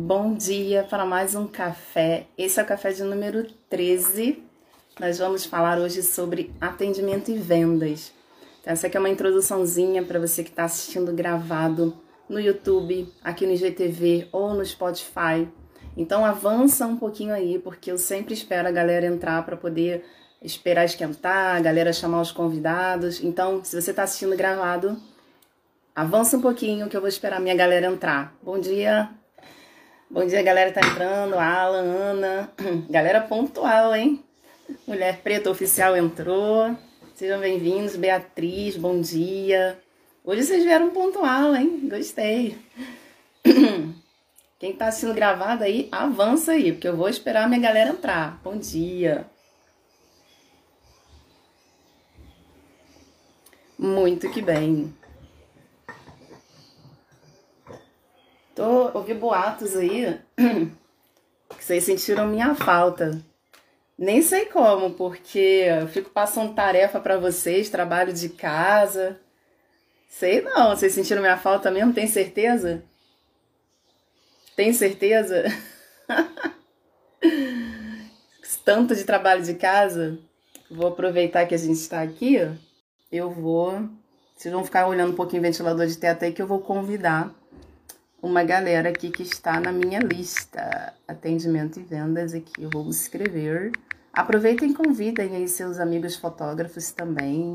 Bom dia para mais um café. Esse é o café de número 13. Nós vamos falar hoje sobre atendimento e vendas. Então, essa aqui é uma introduçãozinha para você que está assistindo gravado no YouTube, aqui no IGTV ou no Spotify. Então avança um pouquinho aí, porque eu sempre espero a galera entrar para poder esperar esquentar, a galera chamar os convidados. Então, se você está assistindo gravado, avança um pouquinho que eu vou esperar a minha galera entrar. Bom dia. Bom dia, galera tá entrando. Alan, Ana. Galera pontual, hein? Mulher Preta Oficial entrou. Sejam bem-vindos. Beatriz, bom dia. Hoje vocês vieram pontual, hein? Gostei. Quem tá assistindo gravado aí, avança aí, porque eu vou esperar a minha galera entrar. Bom dia. Muito que bem. Tô ouvi boatos aí que vocês sentiram minha falta. Nem sei como, porque eu fico passando tarefa para vocês, trabalho de casa. Sei não, vocês sentiram minha falta mesmo? Tem certeza? Tem certeza? Tanto de trabalho de casa. Vou aproveitar que a gente está aqui. Eu vou. Vocês vão ficar olhando um pouquinho o ventilador de teto aí que eu vou convidar uma galera aqui que está na minha lista. Atendimento e vendas aqui. Eu vou escrever. Aproveitem e convidem aí seus amigos fotógrafos também.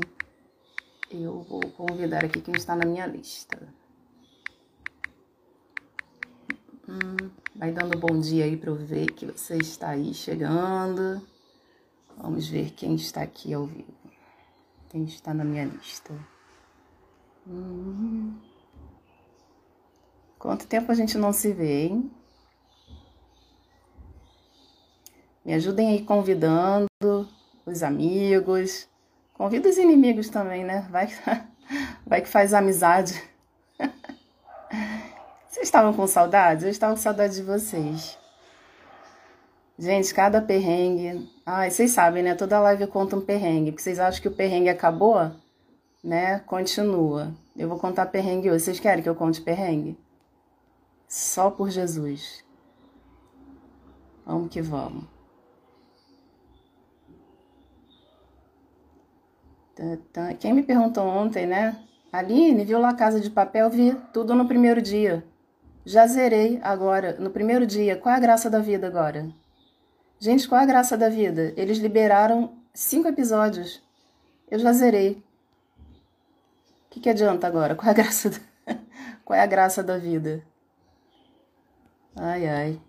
Eu vou convidar aqui quem está na minha lista. Hum, vai dando bom dia aí para eu ver que você está aí chegando. Vamos ver quem está aqui ao vivo. Quem está na minha lista. Hum. Quanto tempo a gente não se vê, hein? Me ajudem aí convidando os amigos. Convida os inimigos também, né? Vai, vai que faz amizade. Vocês estavam com saudade? Eu estava com saudade de vocês. Gente, cada perrengue. Ai, vocês sabem, né? Toda live eu conto um perrengue. Porque vocês acham que o perrengue acabou? Né? Continua. Eu vou contar perrengue hoje. Vocês querem que eu conte perrengue? Só por Jesus. Vamos que vamos. Quem me perguntou ontem, né? Aline, viu lá a Casa de Papel? Vi tudo no primeiro dia. Já zerei agora, no primeiro dia. Qual é a graça da vida agora? Gente, qual é a graça da vida? Eles liberaram cinco episódios. Eu já zerei. O que, que adianta agora? Qual é a graça da... qual é a graça da vida? Ai, ai.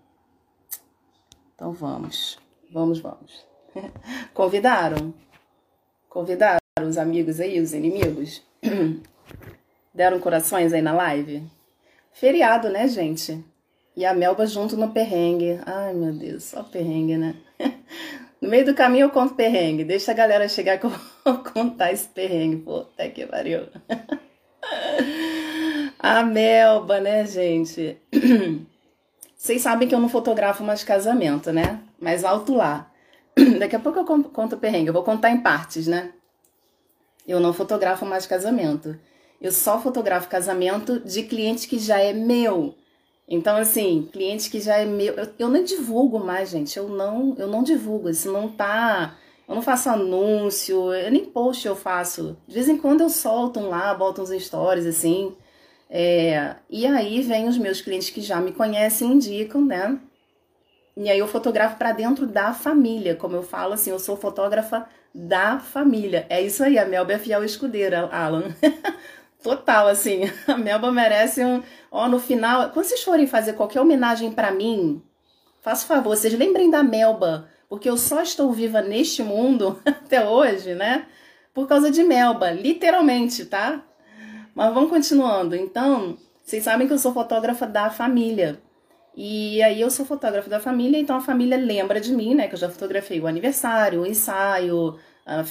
Então vamos. Vamos, vamos. Convidaram? Convidaram os amigos aí, os inimigos? Deram corações aí na live? Feriado, né, gente? E a Melba junto no perrengue. Ai, meu Deus, só perrengue, né? No meio do caminho eu conto perrengue. Deixa a galera chegar que eu vou contar esse perrengue. Puta que pariu. A Melba, né, gente? Vocês sabem que eu não fotografo mais casamento, né? Mas alto lá. Daqui a pouco eu conto perrengue. Eu vou contar em partes, né? Eu não fotografo mais casamento. Eu só fotografo casamento de cliente que já é meu. Então, assim, cliente que já é meu. Eu, eu nem divulgo mais, gente. Eu não, eu não divulgo. Isso não tá. Eu não faço anúncio, eu nem post eu faço. De vez em quando eu solto um lá, boto uns stories assim. É, e aí vem os meus clientes que já me conhecem indicam, né? E aí eu fotografo para dentro da família, como eu falo assim, eu sou fotógrafa da família. É isso aí, a Melba é fiel escudeira, Alan. Total, assim, a Melba merece um. Ó, no final, quando vocês forem fazer qualquer homenagem para mim, faça favor, vocês lembrem da Melba, porque eu só estou viva neste mundo até hoje, né? Por causa de Melba, literalmente, tá? Mas vamos continuando. Então, vocês sabem que eu sou fotógrafa da família. E aí eu sou fotógrafa da família, então a família lembra de mim, né? Que eu já fotografei o aniversário, o ensaio,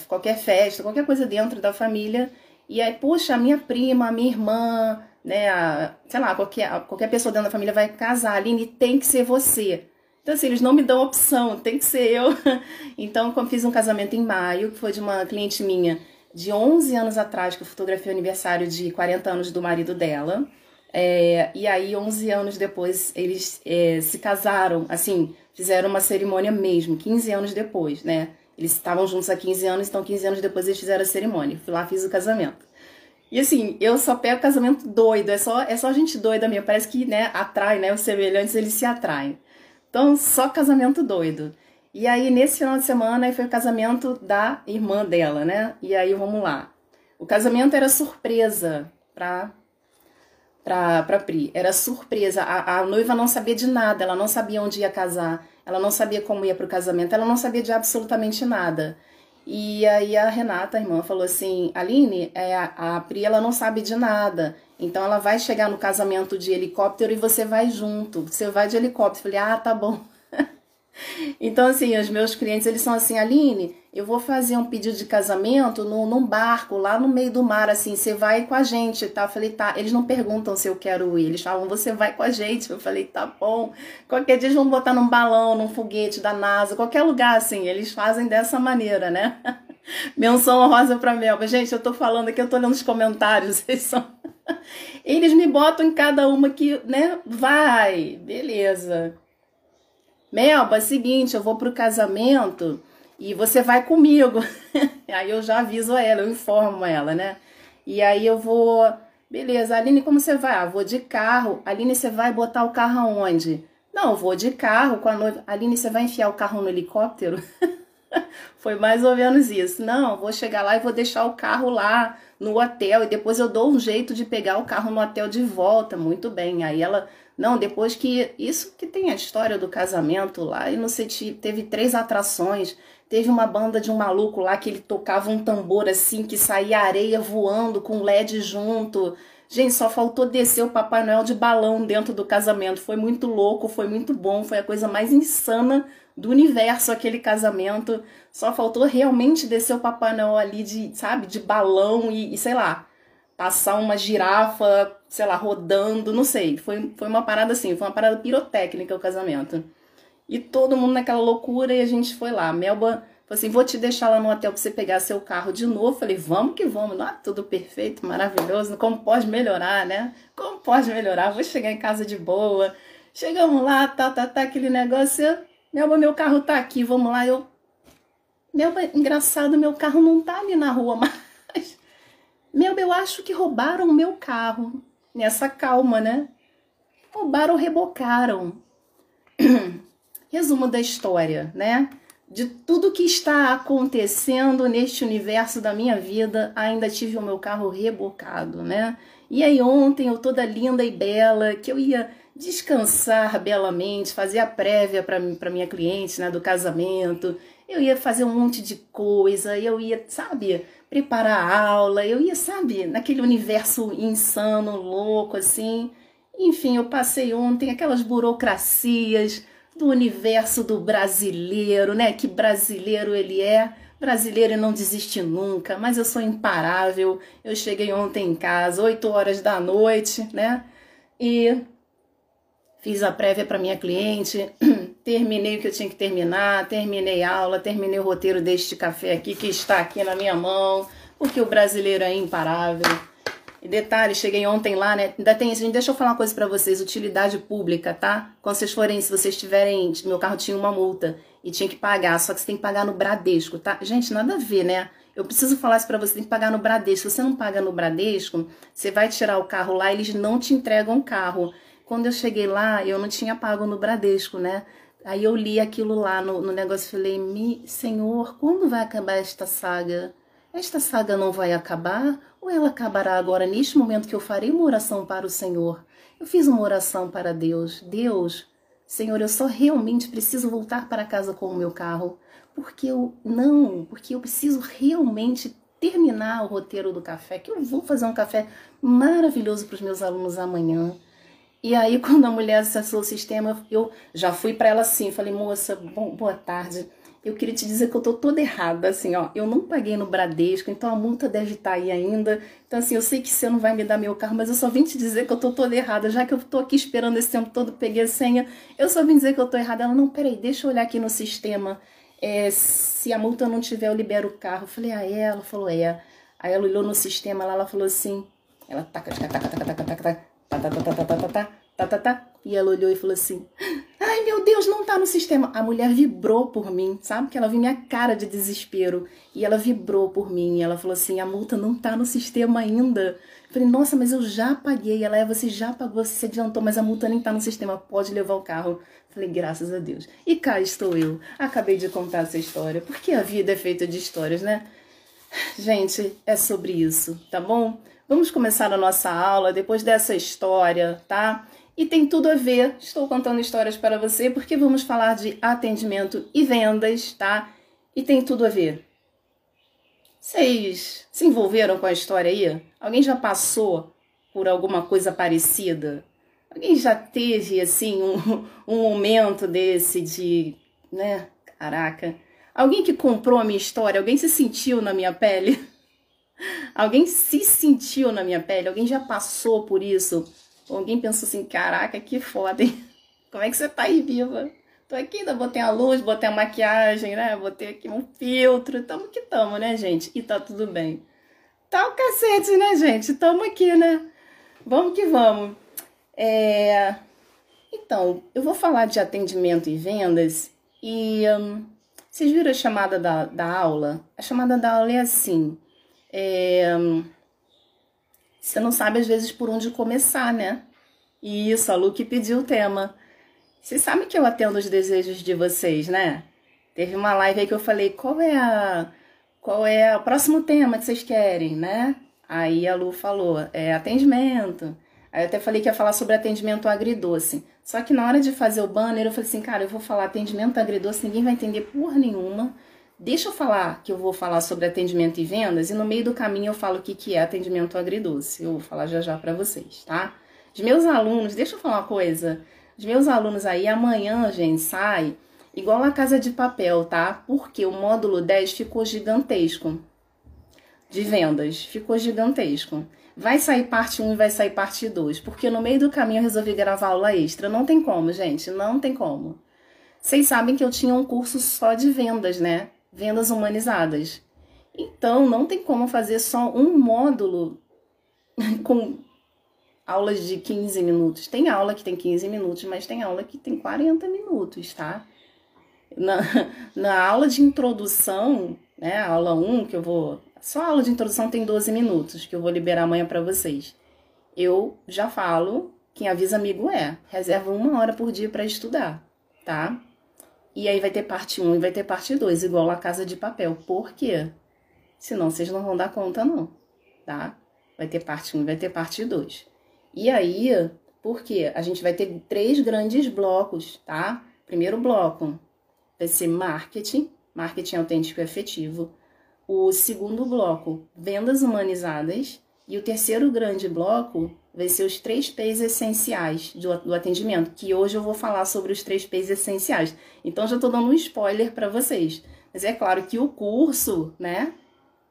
qualquer festa, qualquer coisa dentro da família. E aí, puxa, a minha prima, a minha irmã, né, a, sei lá, qualquer, qualquer pessoa dentro da família vai casar, Aline, tem que ser você. Então, assim, eles não me dão opção, tem que ser eu. Então, fiz um casamento em maio, que foi de uma cliente minha de 11 anos atrás, que eu fotografei o aniversário de 40 anos do marido dela, É, e aí, 11 anos depois, eles é, se casaram, assim, fizeram uma cerimônia mesmo, 15 anos depois, né? Eles estavam juntos há 15 anos, então 15 anos depois eles fizeram a cerimônia. Fui lá, fiz o casamento. E assim, eu só pego casamento doido, é só, é só gente doida mesmo. Parece que, né, atrai, né? Os semelhantes, eles se atraem. Então, só casamento doido. E aí, nesse final de semana, foi o casamento da irmã dela, né? E aí, vamos lá. O casamento era surpresa pra, pra, pra Pri. Era surpresa. A, a noiva não sabia de nada, ela não sabia onde ia casar, ela não sabia como ia pro casamento, ela não sabia de absolutamente nada. E aí a Renata, a irmã, falou assim: Aline, é, a, Pri ela não sabe de nada. Então ela vai chegar no casamento de helicóptero e você vai junto. Você vai de helicóptero. Eu falei, ah, tá bom. Então, assim, os meus clientes, eles são assim, Aline, eu vou fazer um pedido de casamento no, num barco, lá no meio do mar, assim, você vai com a gente, tá? Eu falei, tá. Eles não perguntam se eu quero ir, eles falam, você vai com a gente. Eu falei, tá bom. Qualquer dia eles vão botar num balão, num foguete da NASA, qualquer lugar, assim, eles fazem dessa maneira, né? Menção honrosa pra Melba. Gente, eu tô falando aqui, eu tô lendo os comentários, vocês são... Eles me botam em cada uma que, né? Vai, beleza. Melba, seguinte, eu vou pro casamento e você vai comigo. aí eu já aviso ela, eu informo ela, né? E aí eu vou, beleza, Aline, como você vai? Ah, vou de carro. Aline, você vai botar o carro aonde? Não, vou de carro com a noiva. Aline, você vai enfiar o carro no helicóptero? Foi mais ou menos isso. Não, vou chegar lá e vou deixar o carro lá no hotel e depois eu dou um jeito de pegar o carro no hotel de volta. Muito bem. Aí ela não, depois que. Isso que tem a história do casamento lá, e não sei, teve três atrações. Teve uma banda de um maluco lá que ele tocava um tambor assim, que saía areia voando com LED junto. Gente, só faltou descer o Papai Noel de balão dentro do casamento. Foi muito louco, foi muito bom, foi a coisa mais insana do universo aquele casamento. Só faltou realmente descer o Papai Noel ali de, sabe, de balão e, e sei lá, passar uma girafa, sei lá, rodando, não sei. Foi, foi uma parada assim, foi uma parada pirotécnica o casamento. E todo mundo naquela loucura e a gente foi lá. Melba falou assim: vou te deixar lá no hotel pra você pegar seu carro de novo. Falei, vamos que vamos. Não, tudo perfeito, maravilhoso. Como pode melhorar, né? Como pode melhorar? Vou chegar em casa de boa. Chegamos lá, tá, tá, tá, aquele negócio. Melba, meu carro tá aqui, vamos lá. Eu. Melba, engraçado, meu carro não tá ali na rua mais. Meu, eu acho que roubaram o meu carro. Nessa calma, né? Roubaram, rebocaram. Resumo da história, né? De tudo que está acontecendo neste universo da minha vida, ainda tive o meu carro rebocado, né? E aí ontem eu toda linda e bela, que eu ia descansar belamente, fazer a prévia para minha cliente, né, do casamento. Eu ia fazer um monte de coisa, eu ia, sabe, preparar a aula, eu ia, sabe, naquele universo insano, louco, assim. Enfim, eu passei ontem aquelas burocracias do universo do brasileiro, né? Que brasileiro ele é. Brasileiro não desiste nunca, mas eu sou imparável. Eu cheguei ontem em casa, 8 horas da noite, né? E fiz a prévia para minha cliente, terminei o que eu tinha que terminar, terminei a aula, terminei o roteiro deste café aqui que está aqui na minha mão, porque o brasileiro é imparável. E detalhe, cheguei ontem lá, né? Ainda tem isso, deixa eu falar uma coisa para vocês, utilidade pública, tá? Quando vocês forem, se vocês tiverem, meu carro tinha uma multa e tinha que pagar, só que você tem que pagar no Bradesco, tá? Gente, nada a ver, né? Eu preciso falar isso para você, tem que pagar no Bradesco. Se você não paga no Bradesco, você vai tirar o carro lá, eles não te entregam o carro. Quando eu cheguei lá, eu não tinha pago no Bradesco, né? Aí eu li aquilo lá no, no negócio e falei, Mi, Senhor, quando vai acabar esta saga? Esta saga não vai acabar? Ou ela acabará agora, neste momento que eu farei uma oração para o Senhor? Eu fiz uma oração para Deus. Deus, Senhor, eu só realmente preciso voltar para casa com o meu carro. Porque eu não, porque eu preciso realmente terminar o roteiro do café, que eu vou fazer um café maravilhoso para os meus alunos amanhã. E aí, quando a mulher acessou o sistema, eu já fui para ela assim, falei, moça, bom, boa tarde. Eu queria te dizer que eu tô toda errada, assim, ó. Eu não paguei no Bradesco, então a multa deve estar tá aí ainda. Então, assim, eu sei que você não vai me dar meu carro, mas eu só vim te dizer que eu tô toda errada. Já que eu tô aqui esperando esse tempo todo, peguei a senha, eu só vim dizer que eu tô errada. Ela, não, peraí, deixa eu olhar aqui no sistema. É, se a multa não tiver, eu libero o carro. Eu falei, ah, é? Ela falou, é. Aí ela olhou no sistema lá, ela falou assim, ela taca, taca, taca, taca, taca, taca, taca E ela olhou e falou assim: Ai meu Deus, não tá no sistema. A mulher vibrou por mim, sabe? Que ela viu minha cara de desespero. E ela vibrou por mim. E ela falou assim: A multa não tá no sistema ainda. Eu falei: Nossa, mas eu já paguei. Ela é: Você já pagou, você se adiantou, mas a multa nem tá no sistema. Pode levar o carro. Falei: Graças a Deus. E cá estou eu. Acabei de contar essa história. Porque a vida é feita de histórias, né? Gente, é sobre isso, tá bom? Vamos começar a nossa aula depois dessa história, tá? E tem tudo a ver, estou contando histórias para você porque vamos falar de atendimento e vendas, tá? E tem tudo a ver. Vocês se envolveram com a história aí? Alguém já passou por alguma coisa parecida? Alguém já teve, assim, um, um momento desse de, né? Caraca. Alguém que comprou a minha história? Alguém se sentiu na minha pele? Alguém se sentiu na minha pele? Alguém já passou por isso? Alguém pensou assim, caraca, que foda, hein? Como é que você tá aí viva? Tô aqui, ainda botei a luz, botei a maquiagem, né? Botei aqui um filtro, tamo que tamo, né, gente? E tá tudo bem. Tá o cacete, né, gente? Tamo aqui, né? Vamos que vamos. É... Então, eu vou falar de atendimento e vendas e hum, vocês viram a chamada da, da aula? A chamada da aula é assim. É, você não sabe às vezes por onde começar, né? E isso, a Lu que pediu o tema. Vocês sabem que eu atendo os desejos de vocês, né? Teve uma live aí que eu falei, qual é a qual é o próximo tema que vocês querem, né? Aí a Lu falou, é atendimento. Aí eu até falei que ia falar sobre atendimento agridoce. Só que na hora de fazer o banner, eu falei assim, cara, eu vou falar atendimento agridoce, ninguém vai entender porra nenhuma. Deixa eu falar que eu vou falar sobre atendimento e vendas e no meio do caminho eu falo o que, que é atendimento agridoce. Eu vou falar já já para vocês, tá? Os meus alunos, deixa eu falar uma coisa. Os meus alunos aí, amanhã, gente, sai igual a casa de papel, tá? Porque o módulo 10 ficou gigantesco de vendas, ficou gigantesco. Vai sair parte 1 e vai sair parte 2, porque no meio do caminho eu resolvi gravar aula extra. Não tem como, gente, não tem como. Vocês sabem que eu tinha um curso só de vendas, né? vendas humanizadas. Então, não tem como fazer só um módulo com aulas de 15 minutos. Tem aula que tem 15 minutos, mas tem aula que tem 40 minutos, tá? Na, na aula de introdução, né, aula 1, que eu vou. Só a aula de introdução tem 12 minutos, que eu vou liberar amanhã para vocês. Eu já falo, quem avisa amigo é, reserva uma hora por dia para estudar, tá? E aí vai ter parte 1 e vai ter parte 2, igual a Casa de Papel. Por quê? Senão vocês não vão dar conta, não, tá? Vai ter parte 1 e vai ter parte 2. E aí, por quê? A gente vai ter três grandes blocos, tá? Primeiro bloco vai ser marketing, marketing autêntico e efetivo. O segundo bloco, vendas humanizadas. E o terceiro grande bloco vai ser os três P's essenciais do, do atendimento, que hoje eu vou falar sobre os três P's essenciais. Então já estou dando um spoiler para vocês. Mas é claro que o curso, né?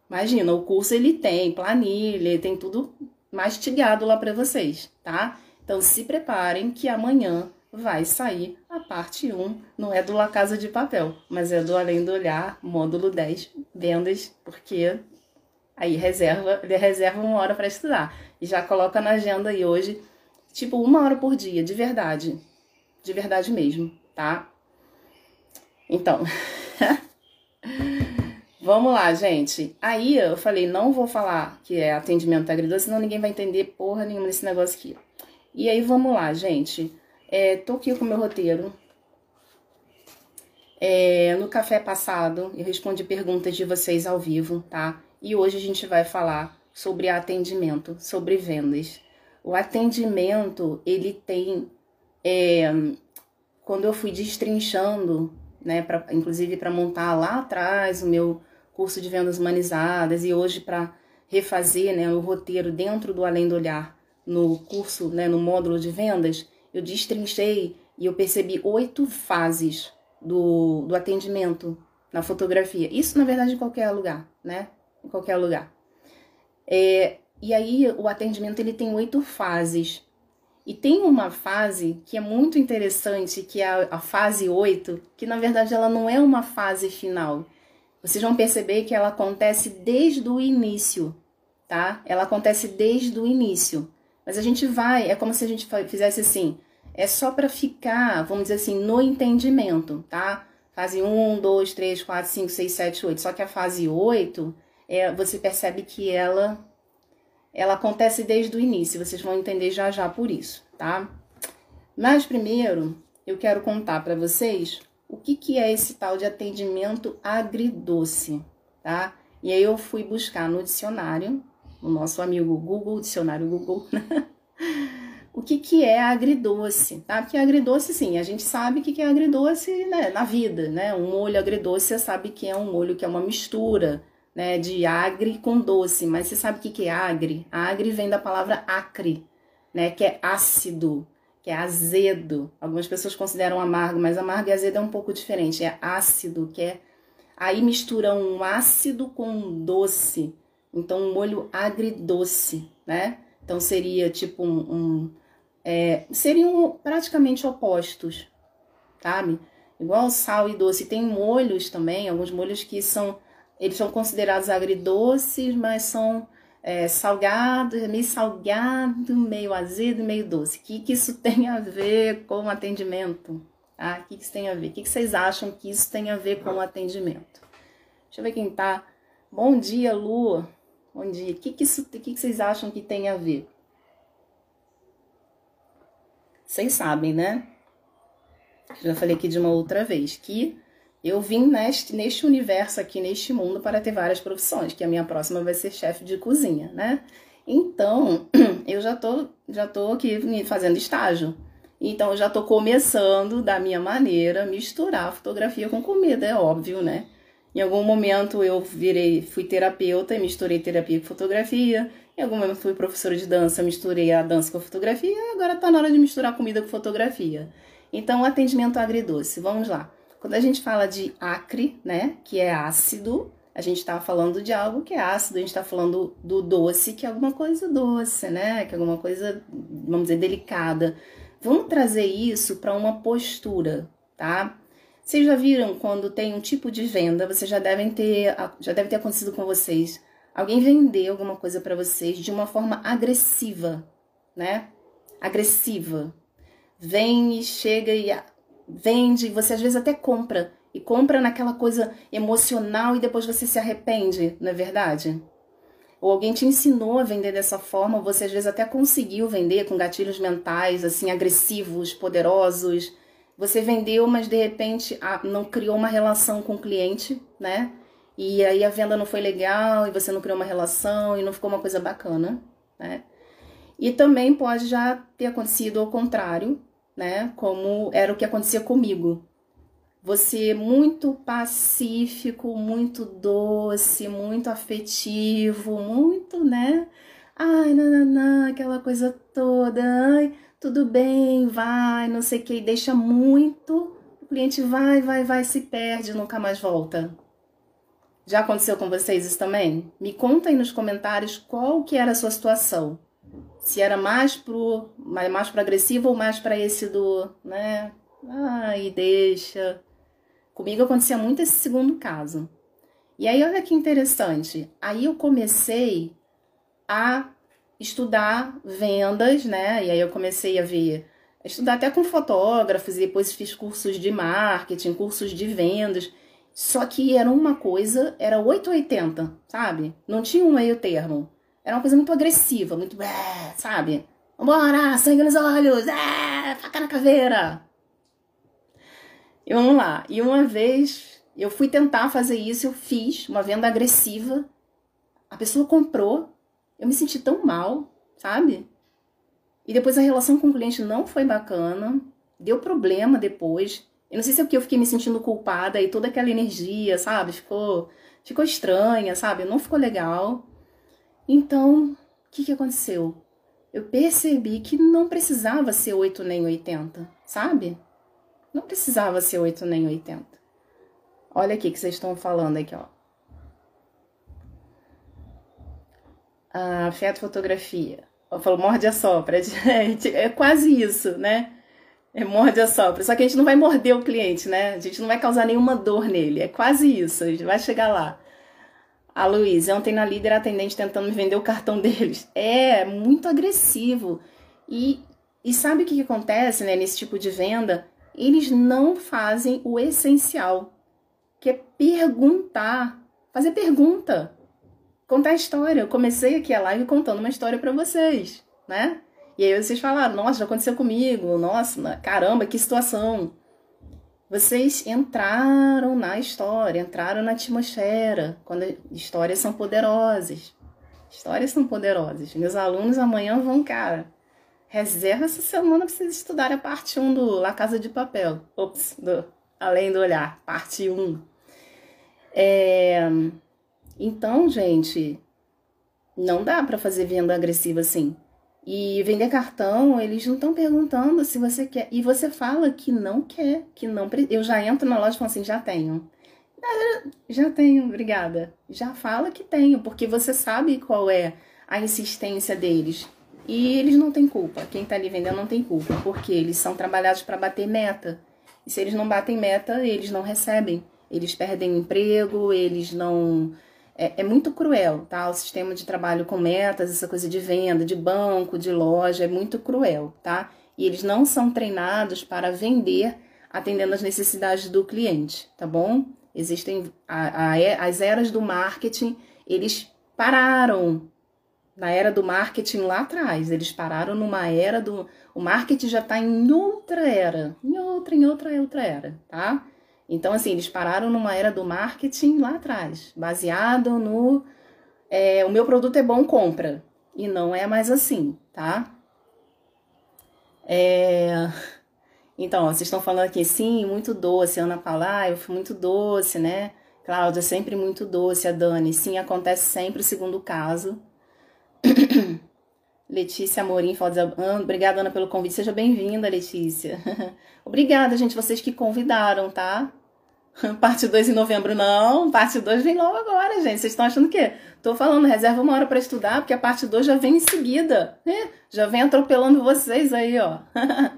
Imagina, o curso ele tem planilha, tem tudo mastigado lá para vocês, tá? Então se preparem que amanhã vai sair a parte 1, não é do La Casa de Papel, mas é do Além do Olhar, módulo 10, vendas, porque aí reserva, ele reserva uma hora para estudar e já coloca na agenda aí hoje, tipo uma hora por dia, de verdade. De verdade mesmo, tá? Então, vamos lá, gente. Aí eu falei, não vou falar que é atendimento agridoce, senão ninguém vai entender porra nenhuma desse negócio aqui. E aí vamos lá, gente. É, tô aqui com o meu roteiro. É, no café passado, eu respondi perguntas de vocês ao vivo, tá? E hoje a gente vai falar sobre atendimento, sobre vendas. O atendimento, ele tem. É, quando eu fui destrinchando, né, pra, inclusive para montar lá atrás o meu curso de vendas humanizadas e hoje para refazer né, o roteiro dentro do Além do Olhar no curso, né, no módulo de vendas, eu destrinchei e eu percebi oito fases do, do atendimento na fotografia. Isso, na verdade, em qualquer lugar, né? Em qualquer lugar. É, e aí o atendimento ele tem oito fases. E tem uma fase que é muito interessante, que é a, a fase 8, que na verdade ela não é uma fase final. Vocês vão perceber que ela acontece desde o início, tá? Ela acontece desde o início. Mas a gente vai, é como se a gente fizesse assim, é só para ficar, vamos dizer assim, no entendimento, tá? Fase 1, 2, 3, 4, 5, 6, 7, 8. Só que a fase 8, é, você percebe que ela ela acontece desde o início, vocês vão entender já já por isso, tá? Mas primeiro, eu quero contar para vocês o que, que é esse tal de atendimento agridoce, tá? E aí eu fui buscar no dicionário, no nosso amigo Google, dicionário Google, né? o que, que é agridoce, tá? Porque agridoce, sim, a gente sabe o que, que é agridoce né, na vida, né? Um molho agridoce, você sabe que é um molho que é uma mistura, né, de agri com doce, mas você sabe o que, que é agri? Agri vem da palavra acre, né, que é ácido, que é azedo. Algumas pessoas consideram amargo, mas amargo e azedo é um pouco diferente, é ácido, que é aí mistura um ácido com um doce, então um molho agridoce, né? Então seria tipo um, um é, seriam praticamente opostos, sabe? Igual sal e doce. Tem molhos também, alguns molhos que são eles são considerados agridoces, mas são é, salgados, meio salgado, meio azedo, meio doce. O que, que isso tem a ver com o atendimento? Ah, o que, que isso tem a ver? O que, que vocês acham que isso tem a ver com o atendimento? Deixa eu ver quem tá. Bom dia, Lu. Bom dia. O que, que, isso, que, vocês acham que tem a ver? Vocês sabem, né? Já falei aqui de uma outra vez que eu vim neste, neste universo aqui, neste mundo, para ter várias profissões, que a minha próxima vai ser chefe de cozinha, né? Então, eu já tô, já tô aqui fazendo estágio. Então, eu já tô começando, da minha maneira, misturar fotografia com comida, é óbvio, né? Em algum momento eu virei, fui terapeuta e misturei terapia com fotografia. Em algum momento fui professora de dança, misturei a dança com a fotografia. E agora tá na hora de misturar comida com fotografia. Então, atendimento agridoce, vamos lá. Quando a gente fala de acre, né, que é ácido, a gente está falando de algo que é ácido, a gente está falando do doce, que é alguma coisa doce, né, que é alguma coisa, vamos dizer, delicada. Vamos trazer isso para uma postura, tá? Vocês já viram quando tem um tipo de venda, vocês já devem ter, já deve ter acontecido com vocês, alguém vender alguma coisa para vocês de uma forma agressiva, né? Agressiva. Vem e chega e vende, você às vezes até compra. E compra naquela coisa emocional e depois você se arrepende, não é verdade? Ou alguém te ensinou a vender dessa forma, você às vezes até conseguiu vender com gatilhos mentais, assim, agressivos, poderosos. Você vendeu, mas de repente não criou uma relação com o cliente, né? E aí a venda não foi legal e você não criou uma relação e não ficou uma coisa bacana, né? E também pode já ter acontecido ao contrário, né? Como era o que acontecia comigo. Você muito pacífico, muito doce, muito afetivo, muito, né? Ai, nananã, aquela coisa toda. Ai, tudo bem, vai, não sei o que, deixa muito. O cliente vai, vai, vai, se perde, nunca mais volta. Já aconteceu com vocês isso também? Me conta aí nos comentários qual que era a sua situação se era mais pro mais para agressivo ou mais para esse do, né? Ai, deixa. Comigo acontecia muito esse segundo caso. E aí olha que interessante. Aí eu comecei a estudar vendas, né? E aí eu comecei a ver, a estudar até com fotógrafos e depois fiz cursos de marketing, cursos de vendas. Só que era uma coisa, era 880, sabe? Não tinha um meio termo. Era uma coisa muito agressiva, muito. Sabe? Vambora, sangue nos olhos, é, faca na caveira. E vamos lá. E uma vez eu fui tentar fazer isso, eu fiz uma venda agressiva. A pessoa comprou, eu me senti tão mal, sabe? E depois a relação com o cliente não foi bacana, deu problema depois. Eu não sei se é porque eu fiquei me sentindo culpada e toda aquela energia, sabe? Ficou, ficou estranha, sabe? Não ficou legal. Então, o que, que aconteceu? Eu percebi que não precisava ser 8 nem 80, sabe? Não precisava ser 8 nem 80. Olha aqui que vocês estão falando aqui, ó. A afeto fotografia. Eu falo, morde a sopra. É quase isso, né? É morde a sopra. Só que a gente não vai morder o cliente, né? A gente não vai causar nenhuma dor nele. É quase isso. A gente vai chegar lá. A Luísa, ontem na líder atendente tentando me vender o cartão deles. É, muito agressivo. E, e sabe o que, que acontece né, nesse tipo de venda? Eles não fazem o essencial, que é perguntar. Fazer pergunta. Contar história. Eu comecei aqui a live contando uma história para vocês, né? E aí vocês falaram, nossa, já aconteceu comigo, nossa, caramba, que situação. Vocês entraram na história, entraram na atmosfera, quando histórias são poderosas. Histórias são poderosas. Meus alunos amanhã vão, cara, reserva essa semana para vocês estudarem a parte 1 do La Casa de Papel. Ops, do Além do Olhar, parte 1. É... Então, gente, não dá para fazer venda agressiva assim. E vender cartão, eles não estão perguntando se você quer. E você fala que não quer, que não. Eu já entro na loja e falo assim: já tenho. Ah, já tenho, obrigada. Já fala que tenho, porque você sabe qual é a insistência deles. E eles não têm culpa. Quem está ali vendendo não tem culpa, porque eles são trabalhados para bater meta. E se eles não batem meta, eles não recebem. Eles perdem emprego, eles não é, é, muito cruel, tá? O sistema de trabalho com metas, essa coisa de venda, de banco, de loja, é muito cruel, tá? E eles não são treinados para vender atendendo às necessidades do cliente, tá bom? Existem a, a, as eras do marketing, eles pararam na era do marketing lá atrás, eles pararam numa era do. O marketing já está em outra era, em outra, em outra, outra era, tá? Então, assim, eles pararam numa era do marketing lá atrás, baseado no é, o meu produto é bom, compra. E não é mais assim, tá? É... Então, ó, vocês estão falando aqui, sim, muito doce. Ana Paula, ah, eu fui muito doce, né? Cláudia, sempre muito doce. A Dani, sim, acontece sempre o segundo caso. Letícia Amorim, fala, obrigada, Ana, pelo convite. Seja bem-vinda, Letícia. obrigada, gente, vocês que convidaram, tá? Parte 2 em novembro, não. Parte 2 vem logo agora, gente. Vocês estão achando o quê? Tô falando, reserva uma hora para estudar, porque a parte 2 já vem em seguida. Né? Já vem atropelando vocês aí, ó.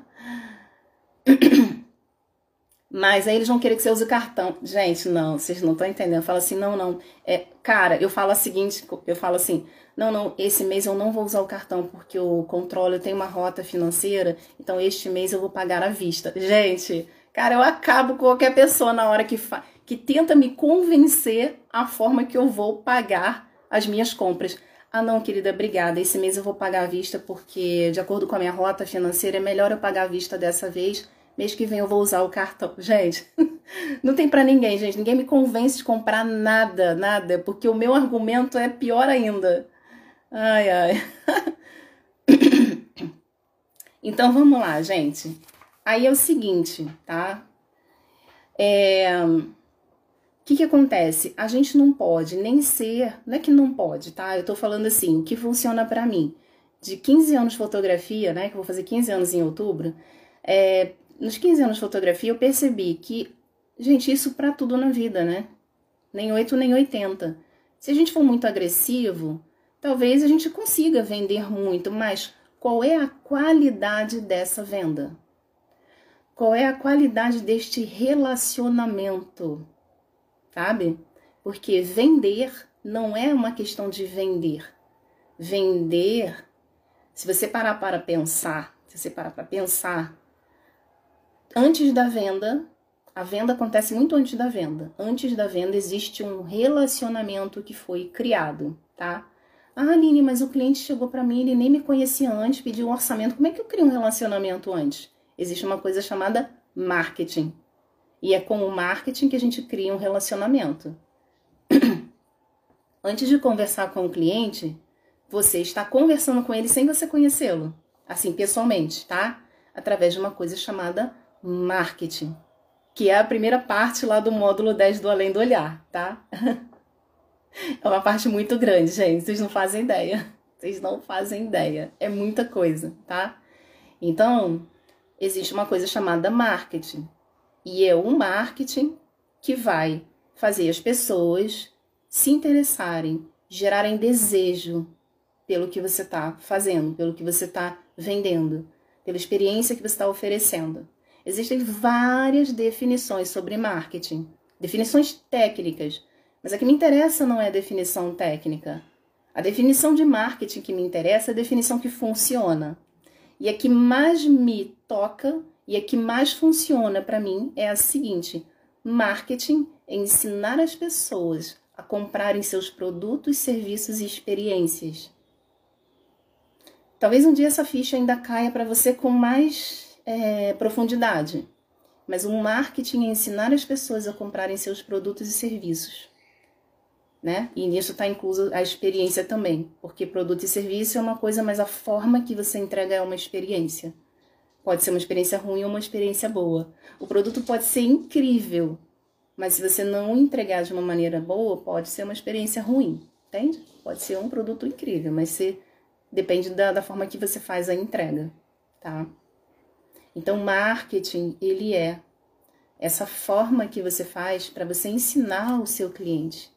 Mas aí eles vão querer que você use o cartão. Gente, não, vocês não estão entendendo. Fala assim, não, não. É, cara, eu falo o seguinte, eu falo assim, não, não, esse mês eu não vou usar o cartão porque o controle tem uma rota financeira, então este mês eu vou pagar à vista. Gente, Cara, eu acabo com qualquer pessoa na hora que, que tenta me convencer a forma que eu vou pagar as minhas compras. Ah, não, querida, obrigada. Esse mês eu vou pagar à vista porque, de acordo com a minha rota financeira, é melhor eu pagar à vista dessa vez. Mês que vem eu vou usar o cartão. Gente, não tem para ninguém, gente. Ninguém me convence de comprar nada, nada, porque o meu argumento é pior ainda. Ai, ai. Então vamos lá, gente. Aí é o seguinte, tá? É... O que, que acontece? A gente não pode nem ser. Não é que não pode, tá? Eu tô falando assim, o que funciona para mim. De 15 anos de fotografia, né? Que eu vou fazer 15 anos em outubro. É, nos 15 anos de fotografia, eu percebi que, gente, isso para tudo na vida, né? Nem 8 nem 80. Se a gente for muito agressivo, talvez a gente consiga vender muito, mas qual é a qualidade dessa venda? Qual é a qualidade deste relacionamento? Sabe? Porque vender não é uma questão de vender. Vender, se você parar para pensar, se você parar para pensar, antes da venda, a venda acontece muito antes da venda. Antes da venda existe um relacionamento que foi criado, tá? Ah, Aline, mas o cliente chegou para mim, ele nem me conhecia antes, pediu um orçamento. Como é que eu crio um relacionamento antes? existe uma coisa chamada marketing. E é com o marketing que a gente cria um relacionamento. Antes de conversar com o cliente, você está conversando com ele sem você conhecê-lo, assim, pessoalmente, tá? Através de uma coisa chamada marketing, que é a primeira parte lá do módulo 10 do Além do Olhar, tá? É uma parte muito grande, gente, vocês não fazem ideia. Vocês não fazem ideia. É muita coisa, tá? Então, existe uma coisa chamada marketing. E é o marketing que vai fazer as pessoas se interessarem, gerarem desejo pelo que você está fazendo, pelo que você está vendendo, pela experiência que você está oferecendo. Existem várias definições sobre marketing, definições técnicas, Mas a que me interessa não é a definição técnica. A definição de marketing que me interessa é a definição que funciona. E a que mais me toca e a que mais funciona para mim é a seguinte: marketing é ensinar as pessoas a comprarem seus produtos, serviços e experiências. Talvez um dia essa ficha ainda caia para você com mais é, profundidade, mas o marketing é ensinar as pessoas a comprarem seus produtos e serviços. Né? E nisso está incluso a experiência também, porque produto e serviço é uma coisa, mas a forma que você entrega é uma experiência. Pode ser uma experiência ruim ou uma experiência boa. O produto pode ser incrível, mas se você não entregar de uma maneira boa, pode ser uma experiência ruim, entende? Pode ser um produto incrível, mas se, depende da, da forma que você faz a entrega, tá? Então, marketing, ele é essa forma que você faz para você ensinar o seu cliente,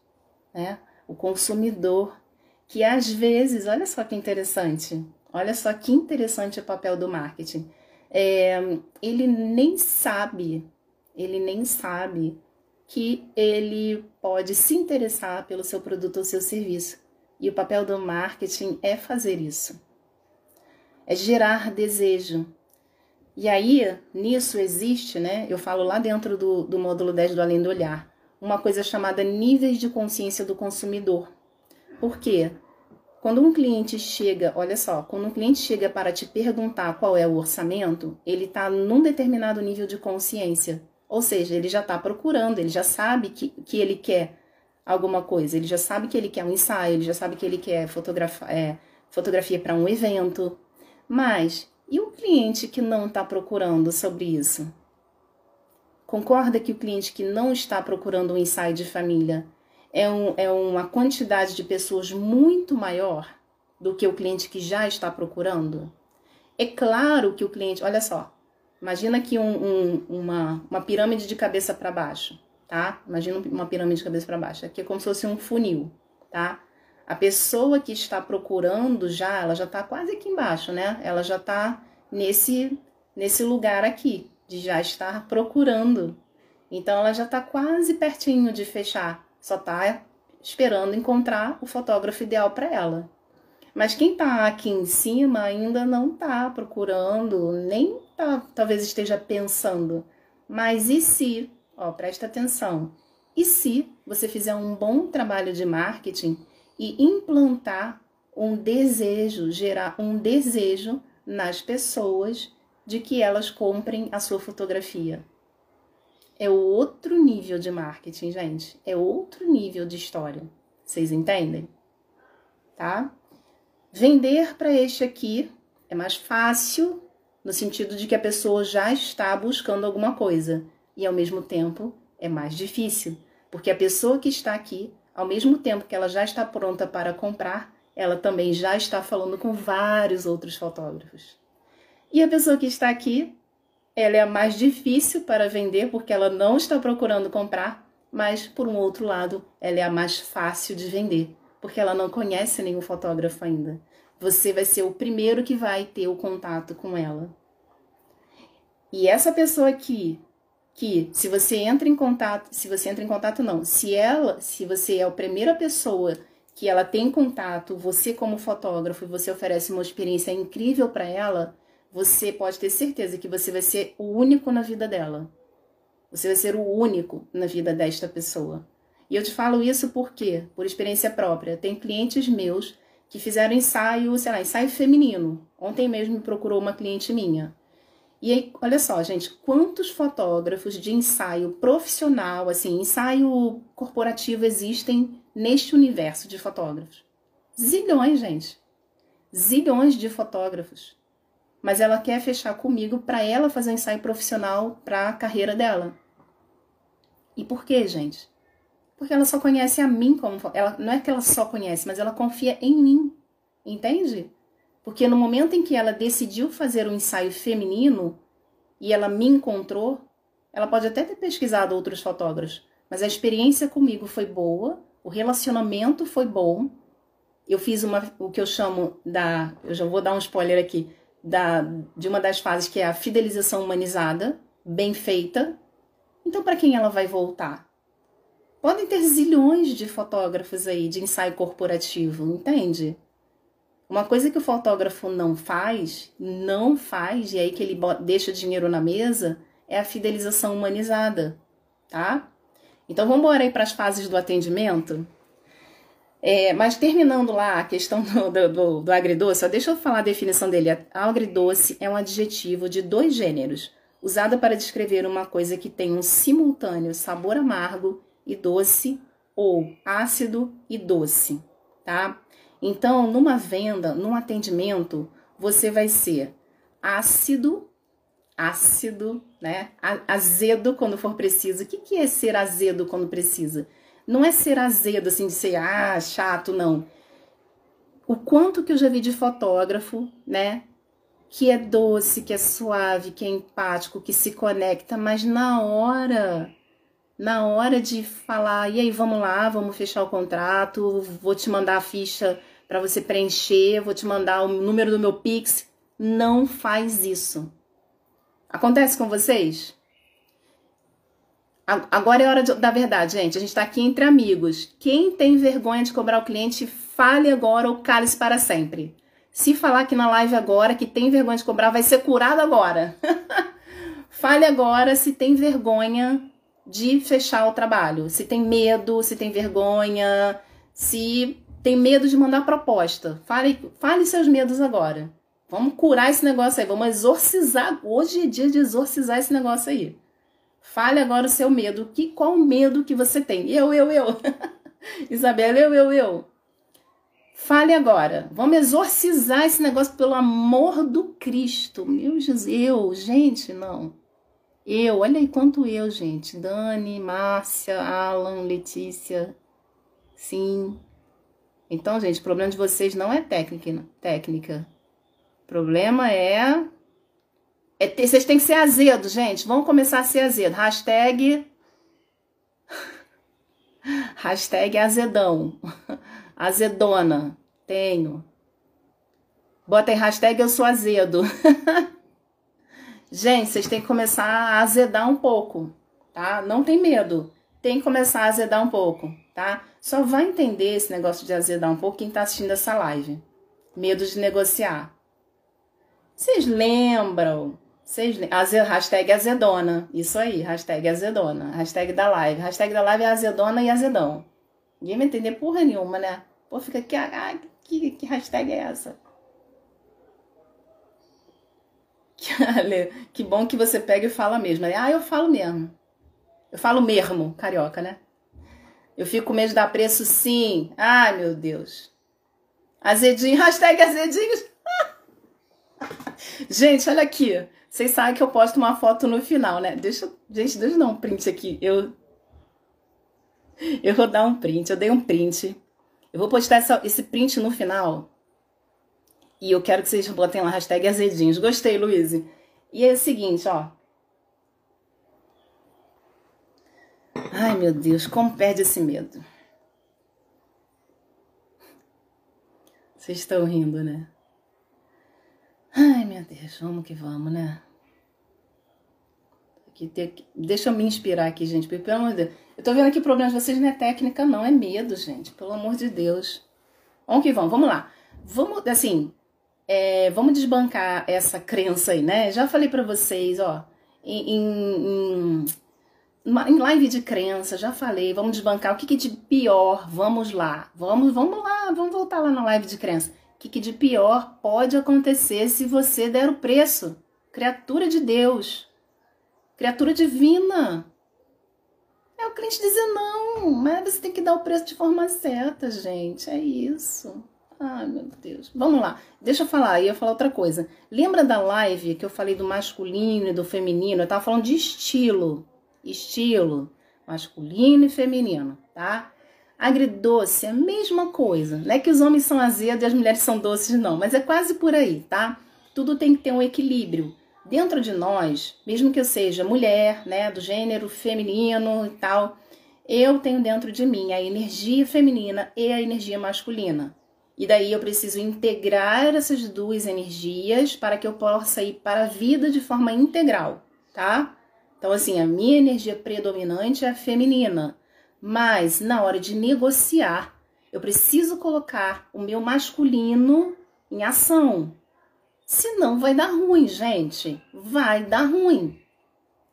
né? O consumidor, que às vezes, olha só que interessante, olha só que interessante o papel do marketing. É, ele nem sabe, ele nem sabe que ele pode se interessar pelo seu produto ou seu serviço. E o papel do marketing é fazer isso. É gerar desejo. E aí, nisso existe, né? Eu falo lá dentro do, do módulo 10 do Além do Olhar, uma coisa chamada níveis de consciência do consumidor. Por quê? Quando um cliente chega, olha só, quando um cliente chega para te perguntar qual é o orçamento, ele está num determinado nível de consciência. Ou seja, ele já está procurando, ele já sabe que, que ele quer alguma coisa, ele já sabe que ele quer um ensaio, ele já sabe que ele quer fotografa é, fotografia para um evento. Mas e o cliente que não está procurando sobre isso? Concorda que o cliente que não está procurando um ensaio de família é, um, é uma quantidade de pessoas muito maior do que o cliente que já está procurando? É claro que o cliente, olha só, Imagina aqui um, um, uma, uma pirâmide de cabeça para baixo, tá? Imagina uma pirâmide de cabeça para baixo. Aqui é como se fosse um funil, tá? A pessoa que está procurando já, ela já está quase aqui embaixo, né? Ela já está nesse, nesse lugar aqui, de já estar procurando. Então, ela já está quase pertinho de fechar, só está esperando encontrar o fotógrafo ideal para ela. Mas quem está aqui em cima ainda não está procurando, nem tá, talvez esteja pensando. Mas e se, ó, presta atenção, e se você fizer um bom trabalho de marketing e implantar um desejo, gerar um desejo nas pessoas de que elas comprem a sua fotografia? É outro nível de marketing, gente. É outro nível de história. Vocês entendem? Tá? Vender para este aqui é mais fácil, no sentido de que a pessoa já está buscando alguma coisa, e ao mesmo tempo é mais difícil, porque a pessoa que está aqui, ao mesmo tempo que ela já está pronta para comprar, ela também já está falando com vários outros fotógrafos. E a pessoa que está aqui, ela é a mais difícil para vender porque ela não está procurando comprar, mas por um outro lado, ela é a mais fácil de vender porque ela não conhece nenhum fotógrafo ainda. Você vai ser o primeiro que vai ter o contato com ela. E essa pessoa aqui, que se você entra em contato, se você entra em contato não, se ela, se você é a primeira pessoa que ela tem contato, você como fotógrafo, e você oferece uma experiência incrível para ela, você pode ter certeza que você vai ser o único na vida dela. Você vai ser o único na vida desta pessoa. E eu te falo isso porque, por experiência própria, tem clientes meus que fizeram ensaio, sei lá, ensaio feminino. Ontem mesmo me procurou uma cliente minha. E aí, olha só, gente, quantos fotógrafos de ensaio profissional, assim, ensaio corporativo existem neste universo de fotógrafos? Zilhões, gente. Zilhões de fotógrafos. Mas ela quer fechar comigo para ela fazer um ensaio profissional para a carreira dela. E por quê, gente? Porque ela só conhece a mim como. Ela, não é que ela só conhece, mas ela confia em mim. Entende? Porque no momento em que ela decidiu fazer um ensaio feminino e ela me encontrou, ela pode até ter pesquisado outros fotógrafos, mas a experiência comigo foi boa, o relacionamento foi bom. Eu fiz uma, o que eu chamo da. Eu já vou dar um spoiler aqui. Da, de uma das fases que é a fidelização humanizada, bem feita. Então, para quem ela vai voltar? Podem ter zilhões de fotógrafos aí de ensaio corporativo, entende? Uma coisa que o fotógrafo não faz, não faz, e aí que ele deixa dinheiro na mesa, é a fidelização humanizada, tá? Então vamos embora aí para as fases do atendimento. É, mas terminando lá a questão do, do, do agridoce, ó, deixa eu falar a definição dele. Agridoce é um adjetivo de dois gêneros, usado para descrever uma coisa que tem um simultâneo sabor amargo e doce ou ácido e doce, tá? Então, numa venda, num atendimento, você vai ser ácido, ácido, né? Azedo quando for preciso. O que, que é ser azedo quando precisa? Não é ser azedo, assim, de ser, ah, chato, não. O quanto que eu já vi de fotógrafo, né? Que é doce, que é suave, que é empático, que se conecta, mas na hora na hora de falar, e aí, vamos lá, vamos fechar o contrato, vou te mandar a ficha para você preencher, vou te mandar o número do meu Pix. Não faz isso. Acontece com vocês? Agora é hora de, da verdade, gente. A gente está aqui entre amigos. Quem tem vergonha de cobrar o cliente, fale agora ou cale-se para sempre. Se falar aqui na live agora que tem vergonha de cobrar, vai ser curado agora. fale agora se tem vergonha de fechar o trabalho. Se tem medo, se tem vergonha, se tem medo de mandar proposta. Fale, fale seus medos agora. Vamos curar esse negócio aí, vamos exorcizar. Hoje é dia de exorcizar esse negócio aí. Fale agora o seu medo. Que, qual medo que você tem? Eu, eu, eu. Isabela, eu, eu, eu. Fale agora. Vamos exorcizar esse negócio pelo amor do Cristo. Meu Jesus, eu, gente, não. Eu, olha aí quanto eu, gente. Dani, Márcia, Alan, Letícia. Sim. Então, gente, o problema de vocês não é técnica. técnica. O problema é. É ter, vocês têm que ser azedo, gente. Vamos começar a ser azedo. Hashtag. Hashtag azedão. Azedona. Tenho. Bota aí hashtag eu sou azedo. Gente, vocês têm que começar a azedar um pouco, tá? Não tem medo. Tem que começar a azedar um pouco, tá? Só vai entender esse negócio de azedar um pouco quem tá assistindo essa live. Medo de negociar. Vocês lembram? Vocês. Hashtag azedona. Isso aí, hashtag azedona. Hashtag da live. Hashtag da live é azedona e azedão. Ninguém vai entender porra nenhuma, né? Pô, fica aqui, ah, que, que hashtag é essa? que bom que você pega e fala mesmo. Ah, eu falo mesmo. Eu falo mesmo, carioca, né? Eu fico com medo de dar preço sim. Ai, meu Deus. Azedinho, hashtag azedinhos. Gente, olha aqui. Vocês sabem que eu posto uma foto no final, né? Deixa, gente, deixa eu dar um print aqui. Eu, eu vou dar um print. Eu dei um print. Eu vou postar essa, esse print no final e eu quero que vocês botem lá hashtag azedinhos. Gostei, Luiz. E é o seguinte, ó. Ai, meu Deus, como perde esse medo. Vocês estão rindo, né? Ai, meu Deus, vamos que vamos, né? Aqui, Deixa eu me inspirar aqui, gente. Pelo amor de Deus. Eu tô vendo que o problema de vocês não é técnica, não. É medo, gente. Pelo amor de Deus. Vamos que vamos. Vamos lá. Vamos, assim, é, vamos desbancar essa crença aí, né? Já falei para vocês, ó, em, em, em, live de crença, já falei, vamos desbancar o que, que de pior, vamos lá, vamos, vamos lá, vamos voltar lá na live de crença. Que, que de pior pode acontecer se você der o preço? Criatura de Deus, criatura divina. É o cliente dizer não, mas você tem que dar o preço de forma certa, gente. É isso. Ai, meu Deus. Vamos lá. Deixa eu falar, ia falar outra coisa. Lembra da live que eu falei do masculino e do feminino? Eu tava falando de estilo. Estilo. Masculino e feminino, tá? Agridoce é a mesma coisa. Não é que os homens são azedos e as mulheres são doces, não. Mas é quase por aí, tá? Tudo tem que ter um equilíbrio. Dentro de nós, mesmo que eu seja mulher, né, do gênero feminino e tal, eu tenho dentro de mim a energia feminina e a energia masculina. E daí eu preciso integrar essas duas energias para que eu possa ir para a vida de forma integral, tá? Então, assim, a minha energia predominante é a feminina. Mas na hora de negociar, eu preciso colocar o meu masculino em ação. Senão vai dar ruim, gente. Vai dar ruim.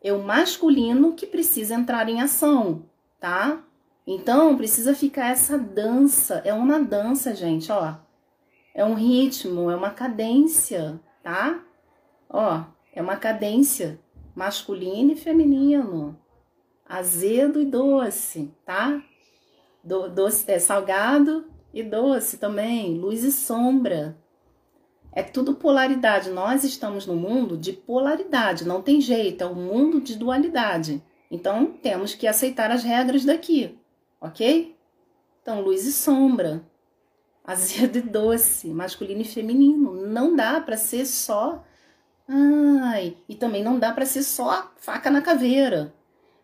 É o masculino que precisa entrar em ação, tá? Então precisa ficar essa dança. É uma dança, gente, ó. É um ritmo, é uma cadência, tá? Ó, é uma cadência masculino e feminino azedo e doce, tá? Do, doce é salgado e doce também, luz e sombra. É tudo polaridade. Nós estamos no mundo de polaridade, não tem jeito, é um mundo de dualidade. Então temos que aceitar as regras daqui, ok? Então, luz e sombra, azedo e doce, masculino e feminino. Não dá para ser só. Ai, e também não dá para ser só faca na caveira.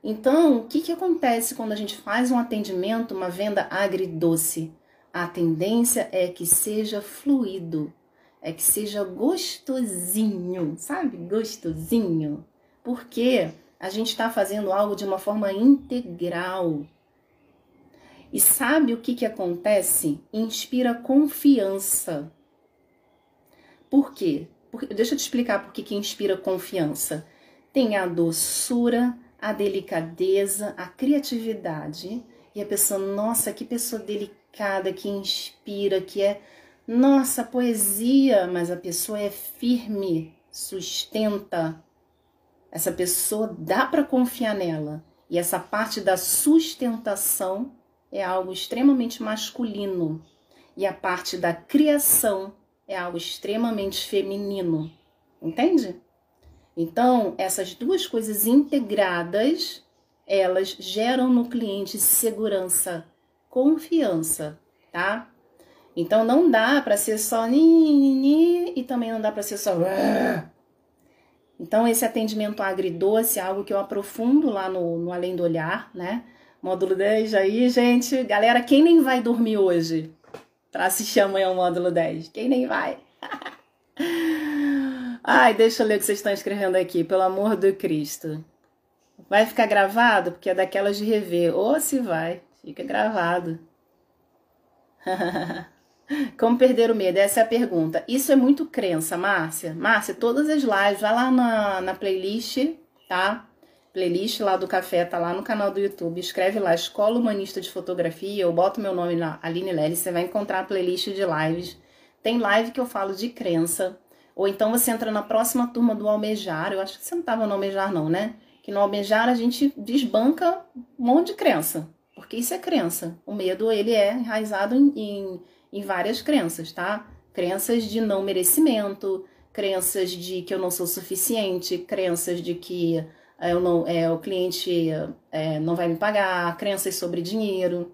Então, o que, que acontece quando a gente faz um atendimento, uma venda agridoce? A tendência é que seja fluido, é que seja gostosinho, sabe? Gostosinho. Porque a gente está fazendo algo de uma forma integral. E sabe o que, que acontece? Inspira confiança. Por quê? Deixa eu te explicar por que, que inspira confiança. Tem a doçura, a delicadeza, a criatividade. E a pessoa, nossa, que pessoa delicada, que inspira, que é, nossa, poesia, mas a pessoa é firme, sustenta. Essa pessoa dá para confiar nela. E essa parte da sustentação é algo extremamente masculino. E a parte da criação é algo extremamente feminino. Entende? Então, essas duas coisas integradas, elas geram no cliente segurança, confiança, tá? Então não dá para ser só ni, ni, ni, e também não dá para ser só Então esse atendimento agridoce é algo que eu aprofundo lá no, no Além do Olhar, né? Módulo 10 aí, gente. Galera, quem nem vai dormir hoje para assistir amanhã o módulo 10? Quem nem vai? Ai, deixa eu ler o que vocês estão escrevendo aqui, pelo amor do Cristo. Vai ficar gravado? Porque é daquelas de rever. Ou se vai, fica gravado. Como perder o medo? Essa é a pergunta. Isso é muito crença, Márcia. Márcia, todas as lives, vai lá na, na playlist, tá? Playlist lá do café, tá lá no canal do YouTube. Escreve lá Escola Humanista de Fotografia. Eu boto meu nome na Aline Lely. Você vai encontrar a playlist de lives. Tem live que eu falo de crença. Ou então você entra na próxima turma do Almejar. Eu acho que você não estava no Almejar, não, né? Que no Almejar a gente desbanca um monte de crença. Porque isso é crença. O medo, ele é enraizado em, em, em várias crenças, tá? Crenças de não merecimento, crenças de que eu não sou suficiente, crenças de que é, eu não, é, o cliente é, não vai me pagar, crenças sobre dinheiro,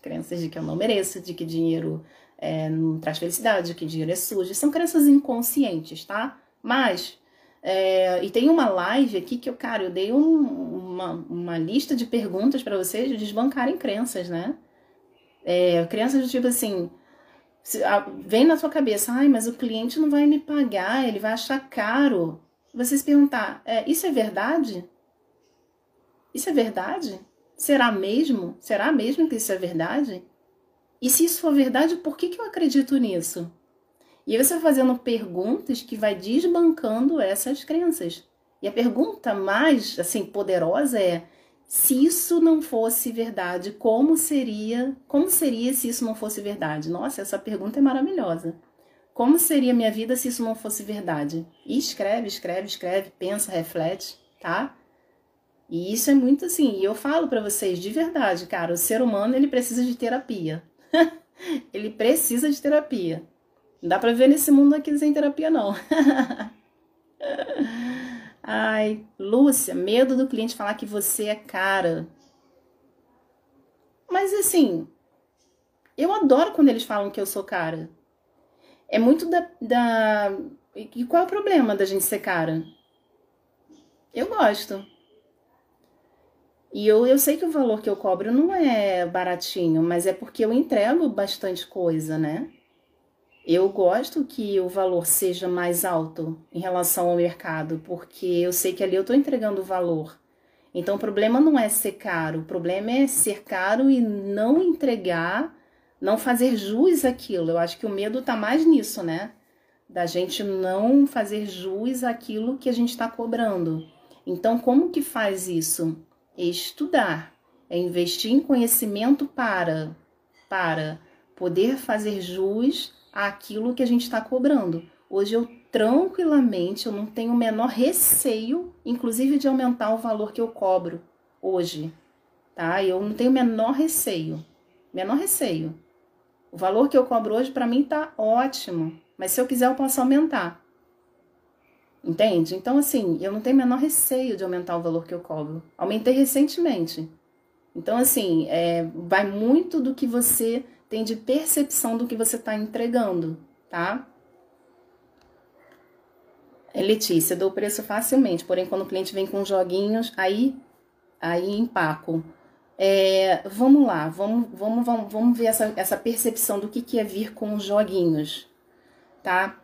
crenças de que eu não mereço, de que dinheiro é, não traz felicidade, que dinheiro é sujo. São crenças inconscientes, tá? Mas, é, e tem uma live aqui que eu, cara, eu dei um, uma, uma lista de perguntas para vocês desbancarem crenças, né? É, crenças do tipo assim, vem na sua cabeça, ai, mas o cliente não vai me pagar, ele vai achar caro. Você se perguntar, é, isso é verdade? Isso é verdade? Será mesmo? Será mesmo que isso é verdade? E se isso for verdade, por que, que eu acredito nisso? E você vai fazendo perguntas que vai desbancando essas crenças. E a pergunta mais assim poderosa é: se isso não fosse verdade, como seria? Como seria se isso não fosse verdade? Nossa, essa pergunta é maravilhosa. Como seria minha vida se isso não fosse verdade? E escreve, escreve, escreve, pensa, reflete, tá? E isso é muito assim, e eu falo para vocês de verdade, cara, o ser humano ele precisa de terapia. ele precisa de terapia. Não dá pra ver nesse mundo aqui sem terapia, não. Ai, Lúcia, medo do cliente falar que você é cara. Mas assim, eu adoro quando eles falam que eu sou cara. É muito da. da... E qual é o problema da gente ser cara? Eu gosto. E eu, eu sei que o valor que eu cobro não é baratinho, mas é porque eu entrego bastante coisa, né? Eu gosto que o valor seja mais alto em relação ao mercado, porque eu sei que ali eu estou entregando valor. Então o problema não é ser caro, o problema é ser caro e não entregar, não fazer jus àquilo. Eu acho que o medo está mais nisso, né? Da gente não fazer jus àquilo que a gente está cobrando. Então, como que faz isso? É estudar, é investir em conhecimento para, para poder fazer jus àquilo que a gente está cobrando. Hoje eu tranquilamente, eu não tenho o menor receio, inclusive de aumentar o valor que eu cobro hoje, tá? Eu não tenho o menor receio, menor receio. O valor que eu cobro hoje para mim tá ótimo, mas se eu quiser eu posso aumentar. Entende? Então, assim, eu não tenho o menor receio de aumentar o valor que eu cobro. Aumentei recentemente. Então, assim, é, vai muito do que você tem de percepção do que você está entregando, tá? É, Letícia, dou preço facilmente, porém quando o cliente vem com joguinhos, aí, aí empaco. É, vamos lá, vamos, vamos, vamos, vamos ver essa, essa percepção do que, que é vir com joguinhos, tá?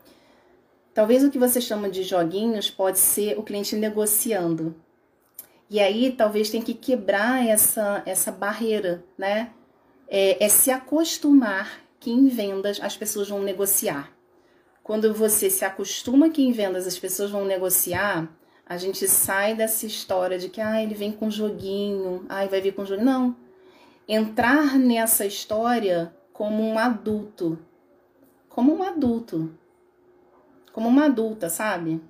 Talvez o que você chama de joguinhos pode ser o cliente negociando. E aí talvez tem que quebrar essa, essa barreira, né? É, é se acostumar que em vendas as pessoas vão negociar. Quando você se acostuma que em vendas as pessoas vão negociar, a gente sai dessa história de que ah, ele vem com joguinho, ah, vai vir com joguinho. Não. Entrar nessa história como um adulto. Como um adulto. Como uma adulta, sabe?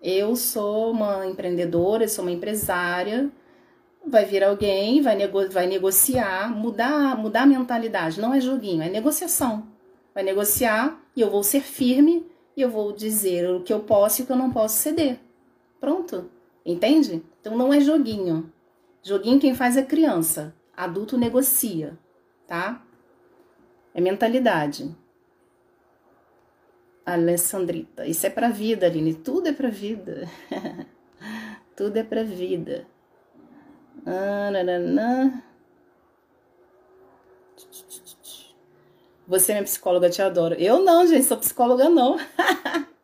Eu sou uma empreendedora, eu sou uma empresária. Vai vir alguém, vai, nego vai negociar, mudar, mudar a mentalidade. Não é joguinho, é negociação. Vai negociar e eu vou ser firme e eu vou dizer o que eu posso e o que eu não posso ceder. Pronto. Entende? Então não é joguinho. Joguinho quem faz é criança. Adulto negocia, tá? É mentalidade. Alessandrita, isso é pra vida, Aline. Tudo é pra vida. Tudo é pra vida. Ah, nananã. Você é minha psicóloga, te adoro. Eu não, gente, sou psicóloga não.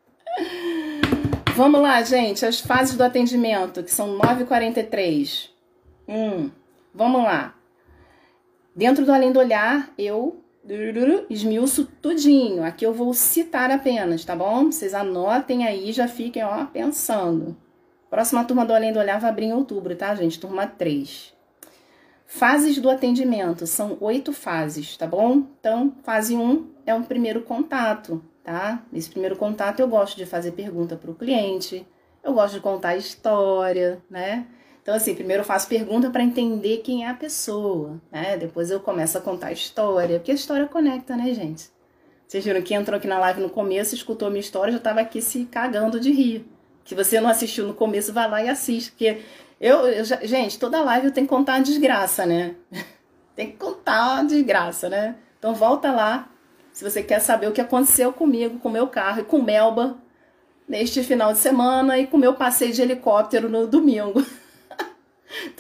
Vamos lá, gente, as fases do atendimento, que são 9h43. Hum, vamos lá. Dentro do Além do Olhar, eu esmiuço tudinho. Aqui eu vou citar apenas, tá bom? Vocês anotem aí, já fiquem, ó, pensando. Próxima turma do Além do Olhar vai abrir em outubro, tá, gente? Turma 3. Fases do atendimento, são oito fases, tá bom? Então, fase 1 um é um primeiro contato, tá? Nesse primeiro contato eu gosto de fazer pergunta para o cliente, eu gosto de contar a história, né? Então, assim, primeiro eu faço pergunta para entender quem é a pessoa, né? Depois eu começo a contar a história, porque a história conecta, né, gente? Vocês viram que entrou aqui na live no começo, escutou a minha história, já estava aqui se cagando de rir. Se você não assistiu no começo, vai lá e assiste, porque eu, eu já, gente, toda live eu tenho que contar uma desgraça, né? tem que contar uma desgraça, né? Então volta lá, se você quer saber o que aconteceu comigo, com meu carro e com Melba neste final de semana e com meu passeio de helicóptero no domingo.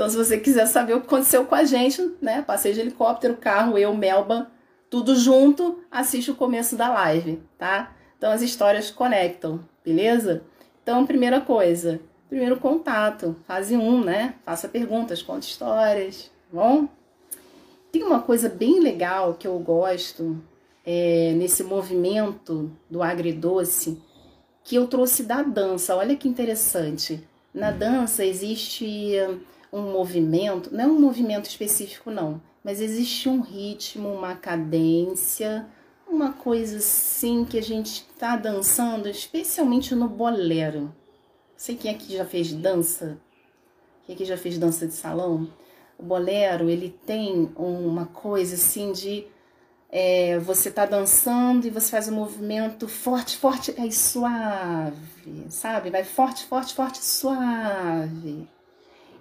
então, se você quiser saber o que aconteceu com a gente, né? Passeio de helicóptero, carro, eu, Melba, tudo junto, assiste o começo da live, tá? Então as histórias conectam, beleza? Então, primeira coisa, primeiro contato, fase 1, um, né? Faça perguntas, conte histórias, tá bom? Tem uma coisa bem legal que eu gosto é, nesse movimento do agridoce que eu trouxe da dança. Olha que interessante. Na dança existe um movimento, não é um movimento específico, não, mas existe um ritmo, uma cadência, uma coisa assim que a gente está dançando, especialmente no bolero. Sei quem aqui já fez dança. Quem aqui já fez dança de salão? O bolero, ele tem uma coisa assim de é, você tá dançando e você faz um movimento forte, forte e suave, sabe? Vai forte, forte, forte, suave.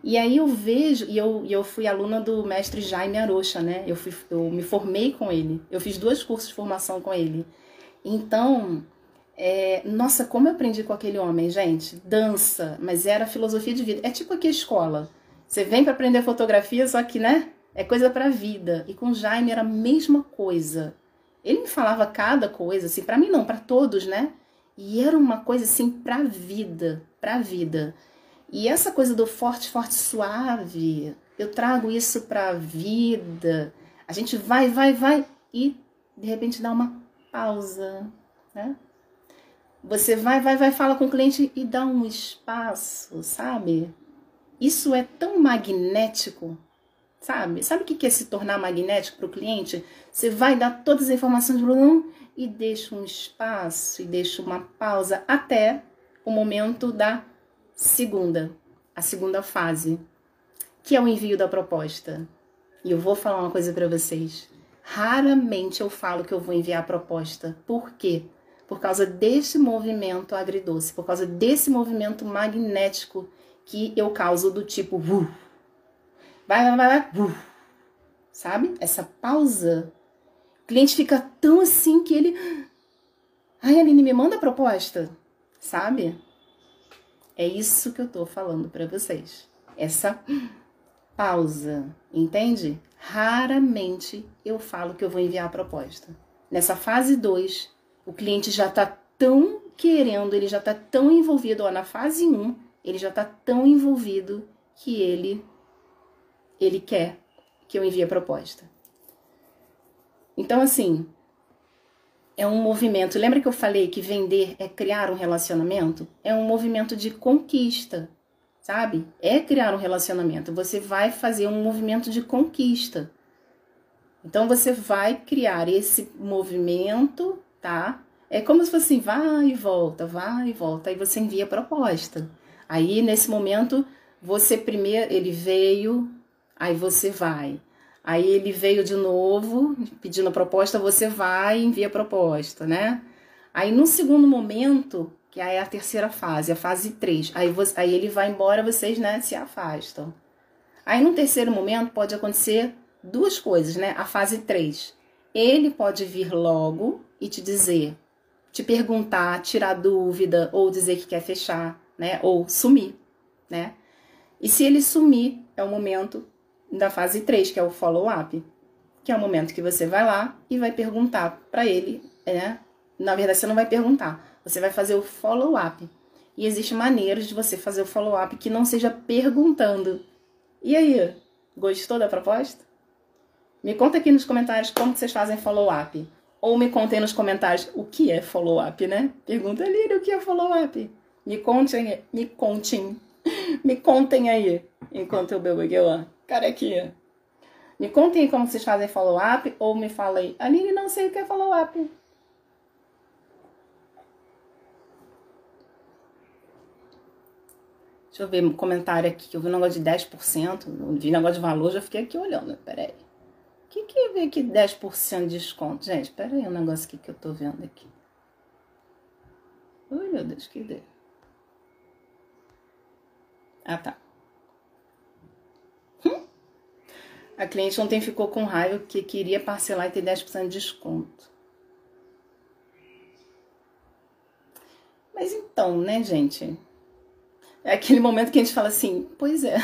E aí eu vejo, e eu, e eu fui aluna do mestre Jaime Arocha, né? Eu, fui, eu me formei com ele, eu fiz dois cursos de formação com ele. Então, é, nossa, como eu aprendi com aquele homem, gente. Dança, mas era filosofia de vida. É tipo aqui a escola. Você vem para aprender fotografia, só que, né? É coisa para vida. E com Jaime era a mesma coisa. Ele me falava cada coisa, assim, para mim não, para todos, né? E era uma coisa assim para vida, para vida. E essa coisa do forte, forte, suave, eu trago isso para a vida. A gente vai, vai, vai e de repente dá uma pausa, né? Você vai, vai, vai, fala com o cliente e dá um espaço, sabe? Isso é tão magnético, sabe? Sabe o que é se tornar magnético para o cliente? Você vai dar todas as informações e deixa um espaço e deixa uma pausa até o momento da segunda, a segunda fase, que é o envio da proposta. E eu vou falar uma coisa para vocês. Raramente eu falo que eu vou enviar a proposta. Por quê? Por causa desse movimento agridoce, por causa desse movimento magnético que eu causo do tipo uh, vai, vai, vai, vai, uh, sabe? Essa pausa. O cliente fica tão assim que ele. Ai, Aline, me manda a proposta, sabe? É isso que eu tô falando para vocês. Essa pausa, entende? Raramente eu falo que eu vou enviar a proposta. Nessa fase 2, o cliente já está tão querendo, ele já está tão envolvido, ó, na fase 1, um, ele já está tão envolvido que ele ele quer que eu envie a proposta. Então, assim, é um movimento. Lembra que eu falei que vender é criar um relacionamento? É um movimento de conquista, sabe? É criar um relacionamento. Você vai fazer um movimento de conquista. Então, você vai criar esse movimento, tá? É como se fosse assim, vai e volta, vai e volta. Aí você envia a proposta. Aí, nesse momento, você primeiro, ele veio, aí você vai. Aí ele veio de novo, pedindo a proposta, você vai e envia a proposta, né? Aí, no segundo momento, que aí é a terceira fase, a fase 3, aí, você, aí ele vai embora, vocês, né, se afastam. Aí, no terceiro momento, pode acontecer duas coisas, né? A fase 3. Ele pode vir logo e te dizer, te perguntar, tirar dúvida, ou dizer que quer fechar né? Ou sumir, né? E se ele sumir, é o momento da fase 3, que é o follow-up, que é o momento que você vai lá e vai perguntar para ele, né? Na verdade, você não vai perguntar, você vai fazer o follow-up. E existem maneiras de você fazer o follow-up que não seja perguntando. E aí, gostou da proposta? Me conta aqui nos comentários como vocês fazem follow-up. Ou me contem nos comentários o que é follow-up, né? Pergunta ali o que é follow-up. Me contem, me contem, me contem aí, enquanto eu bebo aqui, ó, carequinha. Me contem como vocês fazem follow-up, ou me falem, Aline, não sei o que é follow-up. Deixa eu ver um comentário aqui, que eu vi um negócio de 10%, vi um negócio de valor, já fiquei aqui olhando, peraí. O que que é aqui 10% de desconto? Gente, peraí, um negócio aqui que eu tô vendo aqui. Ui, meu Deus, que ideia. Ah, tá. Hum? A cliente ontem ficou com raiva porque queria parcelar e ter 10% de desconto. Mas então, né, gente? É aquele momento que a gente fala assim, pois é.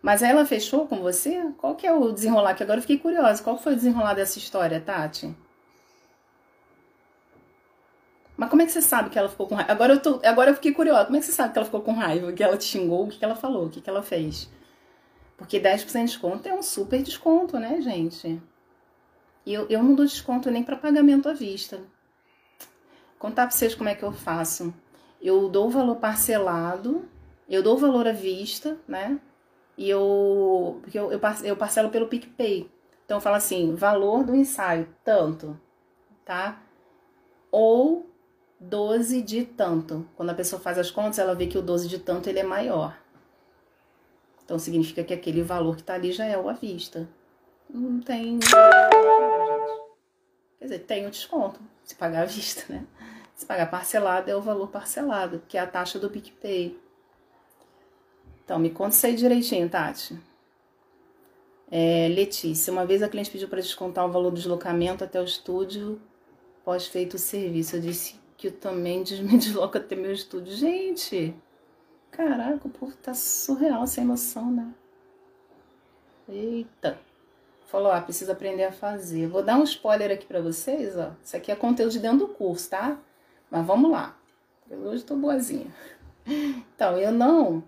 Mas ela fechou com você? Qual que é o desenrolar? Que agora eu fiquei curiosa. Qual foi o desenrolar dessa história, Tati? Mas como é que você sabe que ela ficou com raiva? Agora eu, tô, agora eu fiquei curiosa. Como é que você sabe que ela ficou com raiva? Que ela te xingou? O que, que ela falou? O que, que ela fez? Porque 10% de desconto é um super desconto, né, gente? E eu, eu não dou desconto nem para pagamento à vista. Contar para vocês como é que eu faço. Eu dou o valor parcelado, eu dou o valor à vista, né? E eu, porque eu, eu, eu parcelo pelo PicPay. Então eu falo assim, valor do ensaio, tanto, tá? Ou 12 de tanto. Quando a pessoa faz as contas, ela vê que o 12 de tanto ele é maior. Então significa que aquele valor que está ali já é o à vista. Não tem. Quer dizer, tem o desconto, se pagar à vista, né? Se pagar parcelado é o valor parcelado, que é a taxa do PicPay. Então, me conta isso aí direitinho, Tati. É, Letícia, uma vez a cliente pediu para descontar o valor do deslocamento até o estúdio pós feito o serviço. Eu disse que eu também me desloco até meu estúdio. Gente, caraca, o povo tá surreal, sem noção, né? Eita. Falou, ah, precisa aprender a fazer. Vou dar um spoiler aqui para vocês, ó. Isso aqui é conteúdo de dentro do curso, tá? Mas vamos lá. Eu hoje tô boazinha. Então, eu não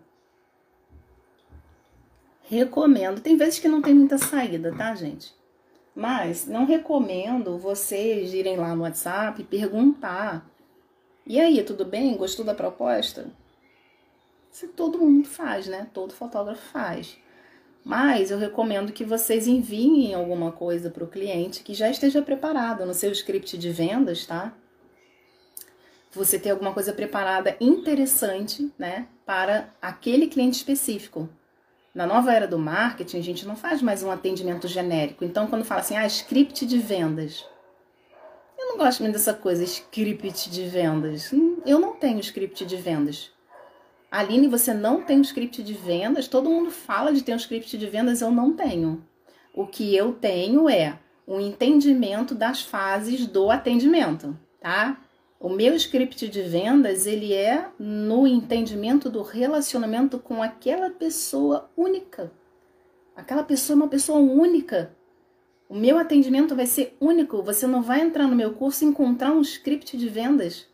recomendo. Tem vezes que não tem muita saída, tá, gente? Mas não recomendo vocês irem lá no WhatsApp e perguntar. E aí, tudo bem? Gostou da proposta? Se todo mundo faz, né? Todo fotógrafo faz. Mas eu recomendo que vocês enviem alguma coisa para o cliente que já esteja preparado no seu script de vendas, tá? Você ter alguma coisa preparada interessante, né, para aquele cliente específico. Na nova era do marketing, a gente não faz mais um atendimento genérico. Então, quando fala assim, ah, script de vendas. Eu não gosto muito dessa coisa, script de vendas. Eu não tenho script de vendas. Aline, você não tem um script de vendas? Todo mundo fala de ter um script de vendas, eu não tenho. O que eu tenho é um entendimento das fases do atendimento, tá? O meu script de vendas, ele é no entendimento do relacionamento com aquela pessoa única. Aquela pessoa é uma pessoa única. O meu atendimento vai ser único. Você não vai entrar no meu curso e encontrar um script de vendas.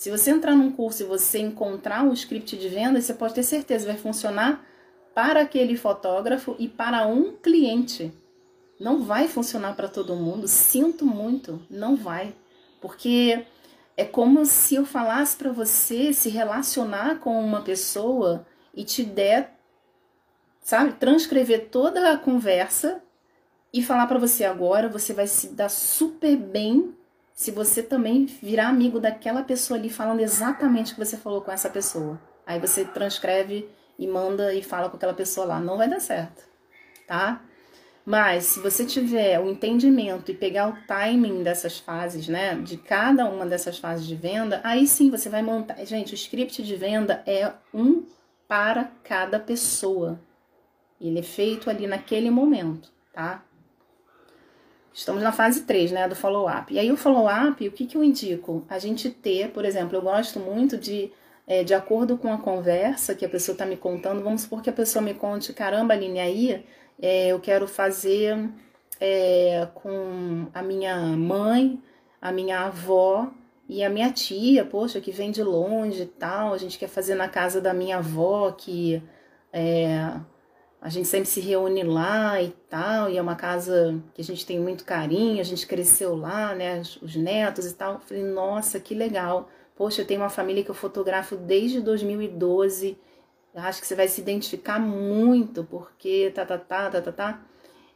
Se você entrar num curso e você encontrar um script de venda, você pode ter certeza vai funcionar para aquele fotógrafo e para um cliente. Não vai funcionar para todo mundo. Sinto muito, não vai. Porque é como se eu falasse para você se relacionar com uma pessoa e te der, sabe, transcrever toda a conversa e falar para você agora, você vai se dar super bem se você também virar amigo daquela pessoa ali falando exatamente o que você falou com essa pessoa. Aí você transcreve e manda e fala com aquela pessoa lá. Não vai dar certo, tá? Mas se você tiver o entendimento e pegar o timing dessas fases, né, de cada uma dessas fases de venda, aí sim você vai montar. Gente, o script de venda é um para cada pessoa. Ele é feito ali naquele momento, tá? Estamos na fase 3, né, do follow-up. E aí o follow-up, o que, que eu indico? A gente ter, por exemplo, eu gosto muito de, é, de acordo com a conversa que a pessoa está me contando, vamos supor que a pessoa me conte, caramba, Aline, aí é, eu quero fazer é, com a minha mãe, a minha avó e a minha tia, poxa, que vem de longe e tal, a gente quer fazer na casa da minha avó, que é, a gente sempre se reúne lá e tal, e é uma casa que a gente tem muito carinho, a gente cresceu lá, né, os netos e tal. Eu falei, nossa, que legal. Poxa, eu tenho uma família que eu fotografo desde 2012. Eu acho que você vai se identificar muito, porque tá, tá, tá, tá, tá, tá.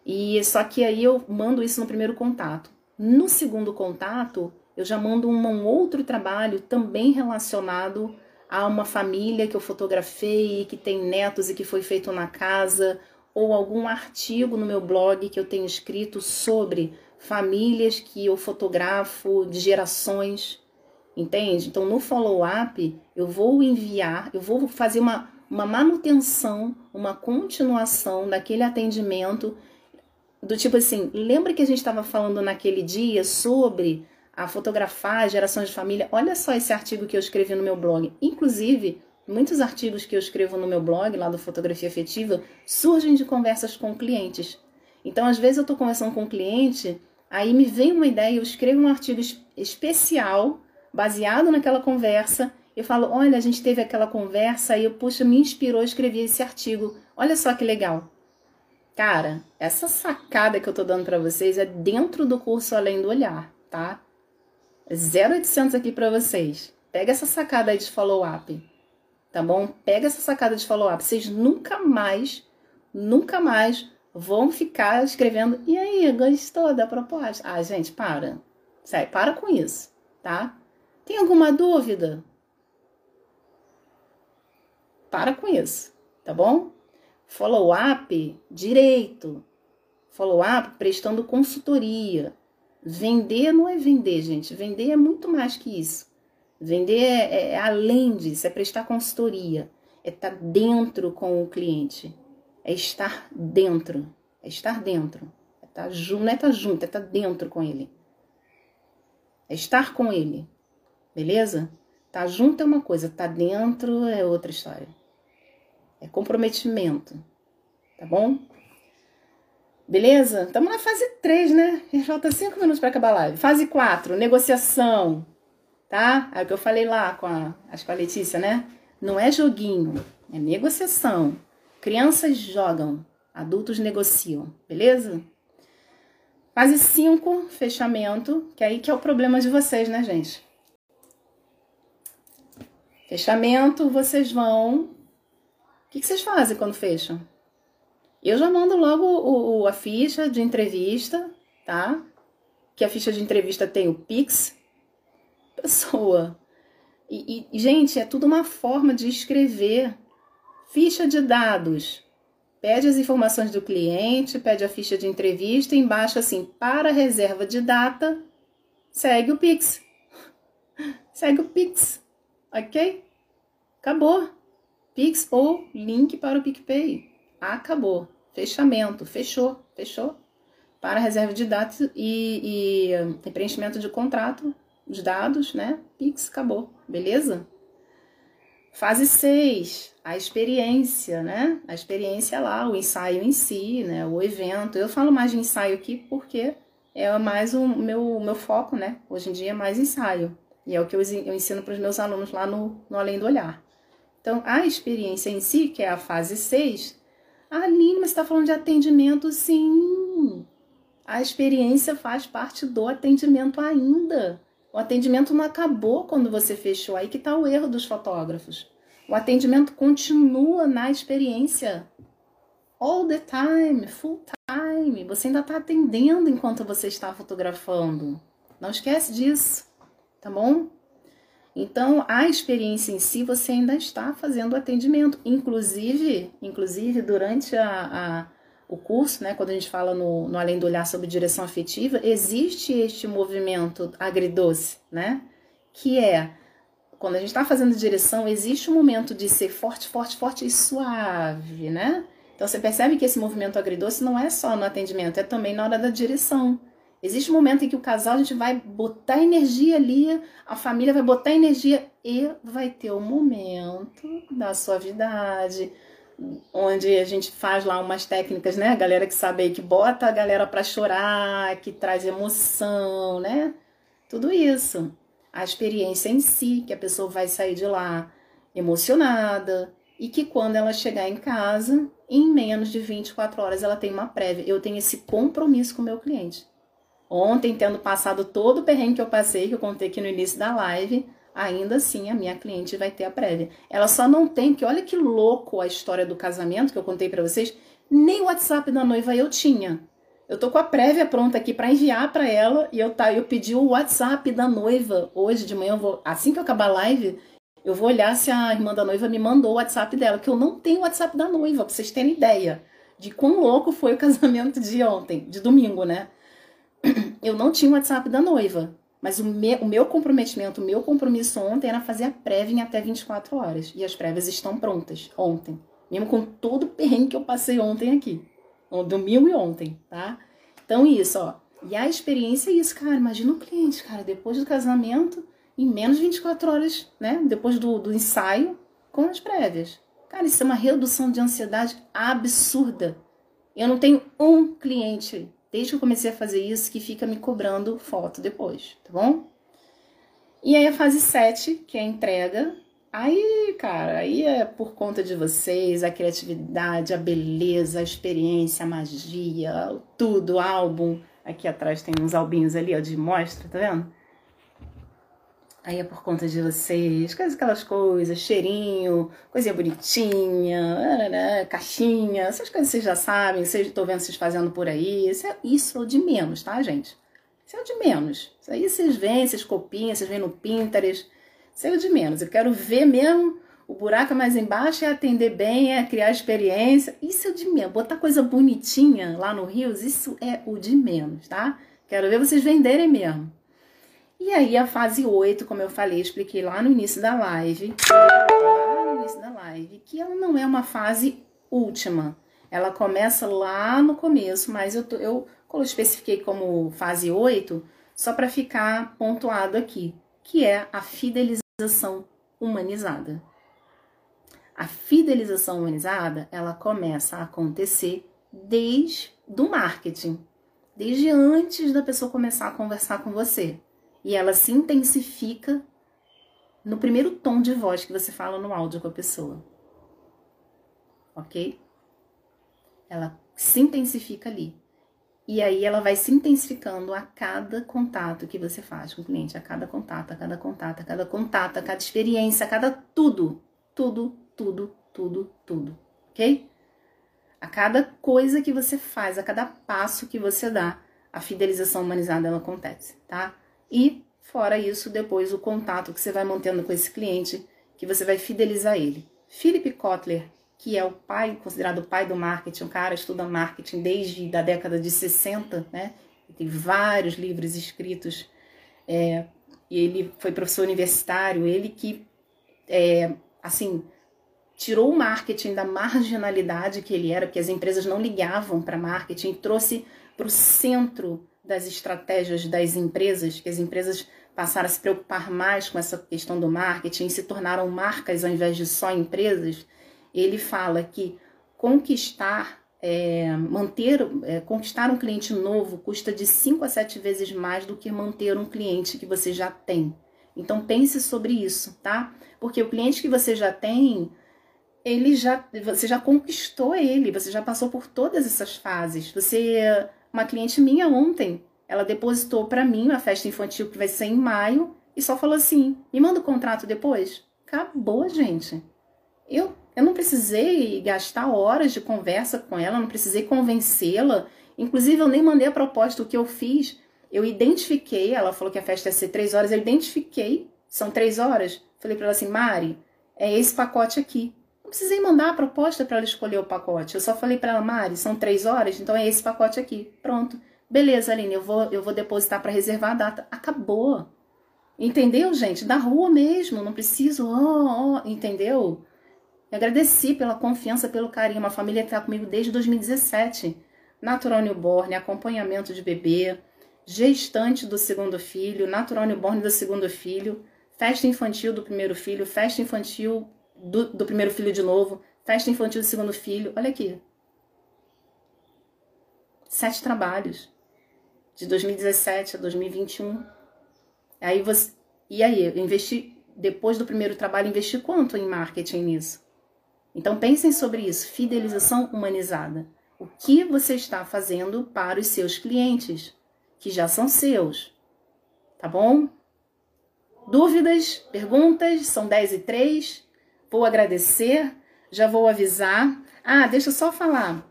E só que aí eu mando isso no primeiro contato. No segundo contato, eu já mando um, um outro trabalho também relacionado a uma família que eu fotografei, que tem netos e que foi feito na casa, ou algum artigo no meu blog que eu tenho escrito sobre famílias que eu fotografo de gerações, entende? Então no follow-up eu vou enviar, eu vou fazer uma, uma manutenção, uma continuação daquele atendimento do tipo assim, lembra que a gente estava falando naquele dia sobre a fotografar gerações de família. Olha só esse artigo que eu escrevi no meu blog. Inclusive, muitos artigos que eu escrevo no meu blog, lá do Fotografia Afetiva, surgem de conversas com clientes. Então, às vezes eu estou conversando com um cliente, aí me vem uma ideia, eu escrevo um artigo especial, baseado naquela conversa, eu falo, olha, a gente teve aquela conversa, aí eu, puxa, me inspirou a escrever esse artigo. Olha só que legal. Cara, essa sacada que eu tô dando para vocês é dentro do curso Além do Olhar, tá? 0800 aqui para vocês. Pega essa sacada aí de follow-up, tá bom? Pega essa sacada de follow-up. Vocês nunca mais, nunca mais vão ficar escrevendo. E aí, gostou da proposta? Ah, gente, para. Sério, para com isso, tá? Tem alguma dúvida? Para com isso, tá bom? Follow-up direito. Follow-up prestando consultoria Vender não é vender, gente. Vender é muito mais que isso. Vender é, é, é além disso, é prestar consultoria, é estar tá dentro com o cliente, é estar dentro, é estar dentro, é tá junto, não é estar tá junto, é estar dentro com ele, é estar com ele, beleza? Tá junto é uma coisa, tá dentro é outra história. É comprometimento, tá bom? Beleza? Estamos na fase 3, né? Falta 5 minutos para acabar a live. Fase 4, negociação. Tá? É o que eu falei lá com a, acho que a Letícia, né? Não é joguinho, é negociação. Crianças jogam, adultos negociam, beleza? Fase 5, fechamento, que aí que é o problema de vocês, né, gente? Fechamento, vocês vão. O que, que vocês fazem quando fecham? Eu já mando logo o, o, a ficha de entrevista, tá? Que a ficha de entrevista tem o Pix. Pessoa. E, e, gente, é tudo uma forma de escrever. Ficha de dados. Pede as informações do cliente, pede a ficha de entrevista, embaixo assim, para reserva de data, segue o Pix. segue o Pix, ok? Acabou. Pix ou link para o PicPay. Acabou. Fechamento. Fechou. Fechou. Para reserva de dados e, e, preenchimento de contrato, os dados, né? Pix, acabou. Beleza? Fase 6, a experiência, né? A experiência lá, o ensaio em si, né? O evento. Eu falo mais de ensaio aqui porque é mais o meu, meu foco, né? Hoje em dia é mais ensaio. E é o que eu, ensino para os meus alunos lá no, no Além do Olhar. Então, a experiência em si, que é a fase 6, ah, Aline, mas você está falando de atendimento? Sim. A experiência faz parte do atendimento ainda. O atendimento não acabou quando você fechou. Aí que está o erro dos fotógrafos. O atendimento continua na experiência. All the time, full time. Você ainda está atendendo enquanto você está fotografando. Não esquece disso, tá bom? Então, a experiência em si, você ainda está fazendo atendimento. Inclusive, inclusive durante a, a o curso, né, quando a gente fala no, no Além do Olhar sobre direção afetiva, existe este movimento agridoce, né? Que é quando a gente está fazendo direção, existe um momento de ser forte, forte, forte e suave, né? Então você percebe que esse movimento agridoce não é só no atendimento, é também na hora da direção. Existe um momento em que o casal a gente vai botar energia ali, a família vai botar energia e vai ter o momento da suavidade, onde a gente faz lá umas técnicas, né? A galera que sabe aí que bota a galera para chorar, que traz emoção, né? Tudo isso. A experiência em si, que a pessoa vai sair de lá emocionada e que quando ela chegar em casa, em menos de 24 horas ela tem uma prévia. Eu tenho esse compromisso com o meu cliente. Ontem, tendo passado todo o perrengue que eu passei, que eu contei aqui no início da live, ainda assim a minha cliente vai ter a prévia. Ela só não tem, que olha que louco a história do casamento que eu contei para vocês, nem o WhatsApp da noiva eu tinha. Eu tô com a prévia pronta aqui para enviar para ela e eu tá, eu pedi o WhatsApp da noiva hoje de manhã, vou, assim que eu acabar a live, eu vou olhar se a irmã da noiva me mandou o WhatsApp dela, que eu não tenho o WhatsApp da noiva, pra vocês terem ideia de quão louco foi o casamento de ontem, de domingo, né? Eu não tinha o WhatsApp da noiva. Mas o meu, o meu comprometimento, o meu compromisso ontem era fazer a prévia em até 24 horas. E as prévias estão prontas ontem. Mesmo com todo o perrengue que eu passei ontem aqui. Domingo e ontem, tá? Então, isso, ó. E a experiência é isso, cara. Imagina o cliente, cara, depois do casamento, em menos de 24 horas, né? Depois do, do ensaio, com as prévias. Cara, isso é uma redução de ansiedade absurda. Eu não tenho um cliente desde que eu comecei a fazer isso, que fica me cobrando foto depois, tá bom? E aí a fase 7, que é a entrega. Aí, cara, aí é por conta de vocês, a criatividade, a beleza, a experiência, a magia, tudo, álbum. Aqui atrás tem uns albinhos ali, ó, de mostra, tá vendo? Aí é por conta de vocês, aquelas coisas, cheirinho, coisinha bonitinha, caixinha, essas coisas vocês já sabem, vocês estou vendo vocês fazendo por aí. Isso é, isso é de menos, tá, gente? Isso é o de menos. Isso aí vocês veem, vocês copiam, vocês veem no Pinterest. Isso é o de menos. Eu quero ver mesmo o buraco mais embaixo é atender bem, é criar experiência. Isso é o de menos. Botar coisa bonitinha lá no Rios, isso é o de menos, tá? Quero ver vocês venderem mesmo. E aí a fase 8, como eu falei, expliquei lá no início da live, lá no início da live, que ela não é uma fase última. Ela começa lá no começo, mas eu, eu especifiquei como fase 8 só para ficar pontuado aqui, que é a fidelização humanizada. A fidelização humanizada, ela começa a acontecer desde do marketing, desde antes da pessoa começar a conversar com você e ela se intensifica no primeiro tom de voz que você fala no áudio com a pessoa. Ok? Ela se intensifica ali. E aí ela vai se intensificando a cada contato que você faz com o cliente, a cada contato, a cada contato, a cada contato, a cada experiência, a cada tudo, tudo, tudo, tudo, tudo, ok? A cada coisa que você faz, a cada passo que você dá, a fidelização humanizada ela acontece, tá? E fora isso, depois o contato que você vai mantendo com esse cliente, que você vai fidelizar ele. Philip Kotler que é o pai, considerado o pai do marketing, um cara estuda marketing desde a década de 60, né? Tem vários livros escritos. É, e ele foi professor universitário, ele que, é, assim, tirou o marketing da marginalidade que ele era, porque as empresas não ligavam para marketing, trouxe para o centro das estratégias das empresas, que as empresas passaram a se preocupar mais com essa questão do marketing, se tornaram marcas ao invés de só empresas ele fala que conquistar, é, manter, é, conquistar um cliente novo custa de 5 a 7 vezes mais do que manter um cliente que você já tem. Então pense sobre isso, tá? Porque o cliente que você já tem, ele já você já conquistou ele, você já passou por todas essas fases. Você uma cliente minha ontem, ela depositou para mim uma festa infantil que vai ser em maio e só falou assim: "Me manda o contrato depois". Acabou, gente. Eu eu não precisei gastar horas de conversa com ela, não precisei convencê-la. Inclusive, eu nem mandei a proposta. O que eu fiz, eu identifiquei. Ela falou que a festa ia ser três horas. Eu identifiquei. São três horas. Falei para ela assim, Mari, é esse pacote aqui. Precisei mandar a proposta para ela escolher o pacote. Eu só falei para ela, Mari, são três horas, então é esse pacote aqui. Pronto. Beleza, Aline, eu vou, eu vou depositar para reservar a data. Acabou. Entendeu, gente? Da rua mesmo. Não preciso, ó, ó, entendeu? E agradeci pela confiança, pelo carinho. Uma família que está comigo desde 2017. Natural newborn, acompanhamento de bebê, gestante do segundo filho, natural newborn do segundo filho, festa infantil do primeiro filho, festa infantil do, do primeiro filho de novo, festa infantil do segundo filho. Olha aqui. Sete trabalhos. De 2017 a 2021. Aí você. E aí, investi. Depois do primeiro trabalho, investi quanto em marketing nisso? Então pensem sobre isso, fidelização humanizada. O que você está fazendo para os seus clientes, que já são seus? Tá bom? Dúvidas, perguntas? São 10 e 3. Vou agradecer, já vou avisar. Ah, deixa eu só falar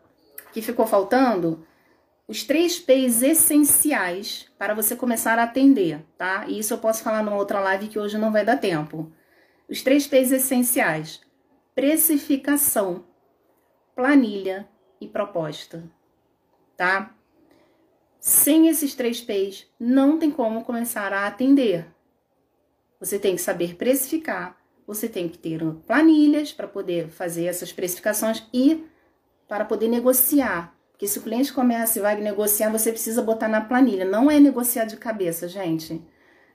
que ficou faltando os três P's essenciais para você começar a atender, tá? E isso eu posso falar numa outra live que hoje não vai dar tempo. Os três P's essenciais: precificação, planilha e proposta, tá? Sem esses três P's, não tem como começar a atender. Você tem que saber precificar, você tem que ter planilhas para poder fazer essas precificações e para poder negociar. Porque se o cliente começa e vai negociar, você precisa botar na planilha. Não é negociar de cabeça, gente.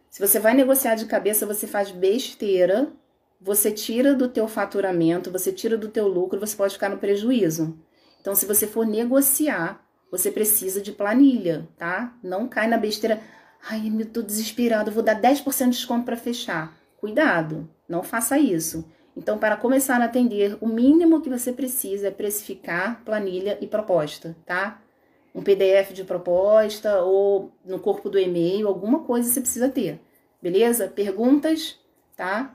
Se você vai negociar de cabeça, você faz besteira você tira do teu faturamento, você tira do teu lucro, você pode ficar no prejuízo. Então, se você for negociar, você precisa de planilha, tá? Não cai na besteira. Ai, eu tô desesperado, vou dar 10% de desconto para fechar. Cuidado, não faça isso. Então, para começar a atender, o mínimo que você precisa é precificar, planilha e proposta, tá? Um PDF de proposta ou no corpo do e-mail, alguma coisa você precisa ter. Beleza? Perguntas, tá?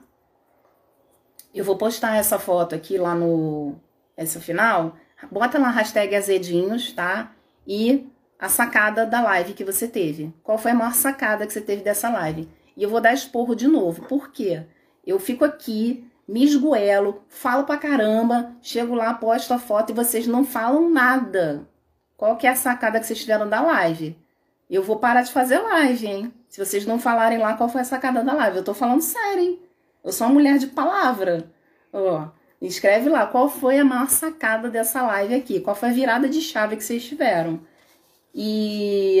Eu vou postar essa foto aqui lá no. Esse final. Bota lá hashtag azedinhos, tá? E a sacada da live que você teve. Qual foi a maior sacada que você teve dessa live? E eu vou dar esporro de novo. Por quê? Eu fico aqui, me esgoelo, falo pra caramba, chego lá, posto a foto e vocês não falam nada. Qual que é a sacada que vocês tiveram da live? Eu vou parar de fazer live, hein? Se vocês não falarem lá qual foi a sacada da live. Eu tô falando sério, hein? Eu sou uma mulher de palavra. Ó, escreve lá qual foi a maior sacada dessa live aqui, qual foi a virada de chave que vocês tiveram. E,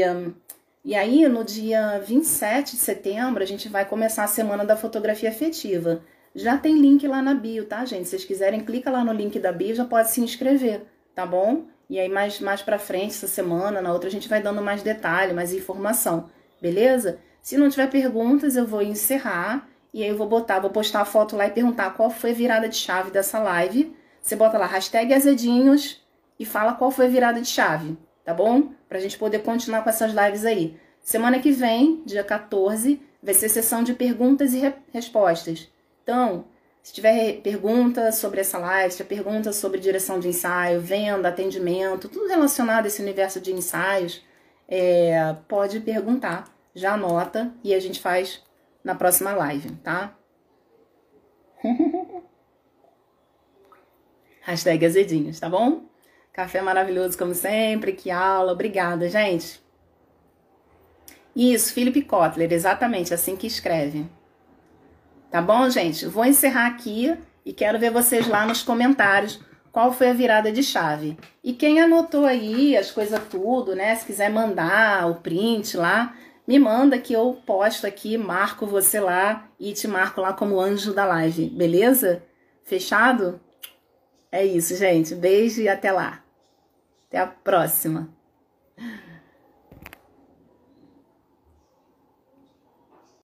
e aí, no dia 27 de setembro, a gente vai começar a semana da fotografia afetiva. Já tem link lá na bio, tá, gente? Se vocês quiserem, clica lá no link da bio, já pode se inscrever, tá bom? E aí, mais, mais pra frente, essa semana, na outra, a gente vai dando mais detalhe, mais informação, beleza? Se não tiver perguntas, eu vou encerrar E aí eu vou botar, vou postar a foto lá e perguntar qual foi a virada de chave dessa live. Você bota lá hashtag azedinhos e fala qual foi a virada de chave, tá bom? Pra gente poder continuar com essas lives aí. Semana que vem, dia 14, vai ser sessão de perguntas e re respostas. Então, se tiver pergunta sobre essa live, se tiver pergunta sobre direção de ensaio, venda, atendimento, tudo relacionado a esse universo de ensaios, é, pode perguntar. Já anota e a gente faz na próxima live, tá? Hashtag azedinhos, tá bom? Café maravilhoso como sempre, que aula, obrigada, gente. Isso, Felipe Kotler, exatamente assim que escreve. Tá bom, gente? Vou encerrar aqui e quero ver vocês lá nos comentários qual foi a virada de chave. E quem anotou aí as coisas tudo, né? Se quiser mandar o print lá, me manda que eu posto aqui, marco você lá e te marco lá como anjo da live, beleza? Fechado? É isso, gente. Beijo e até lá. Até a próxima.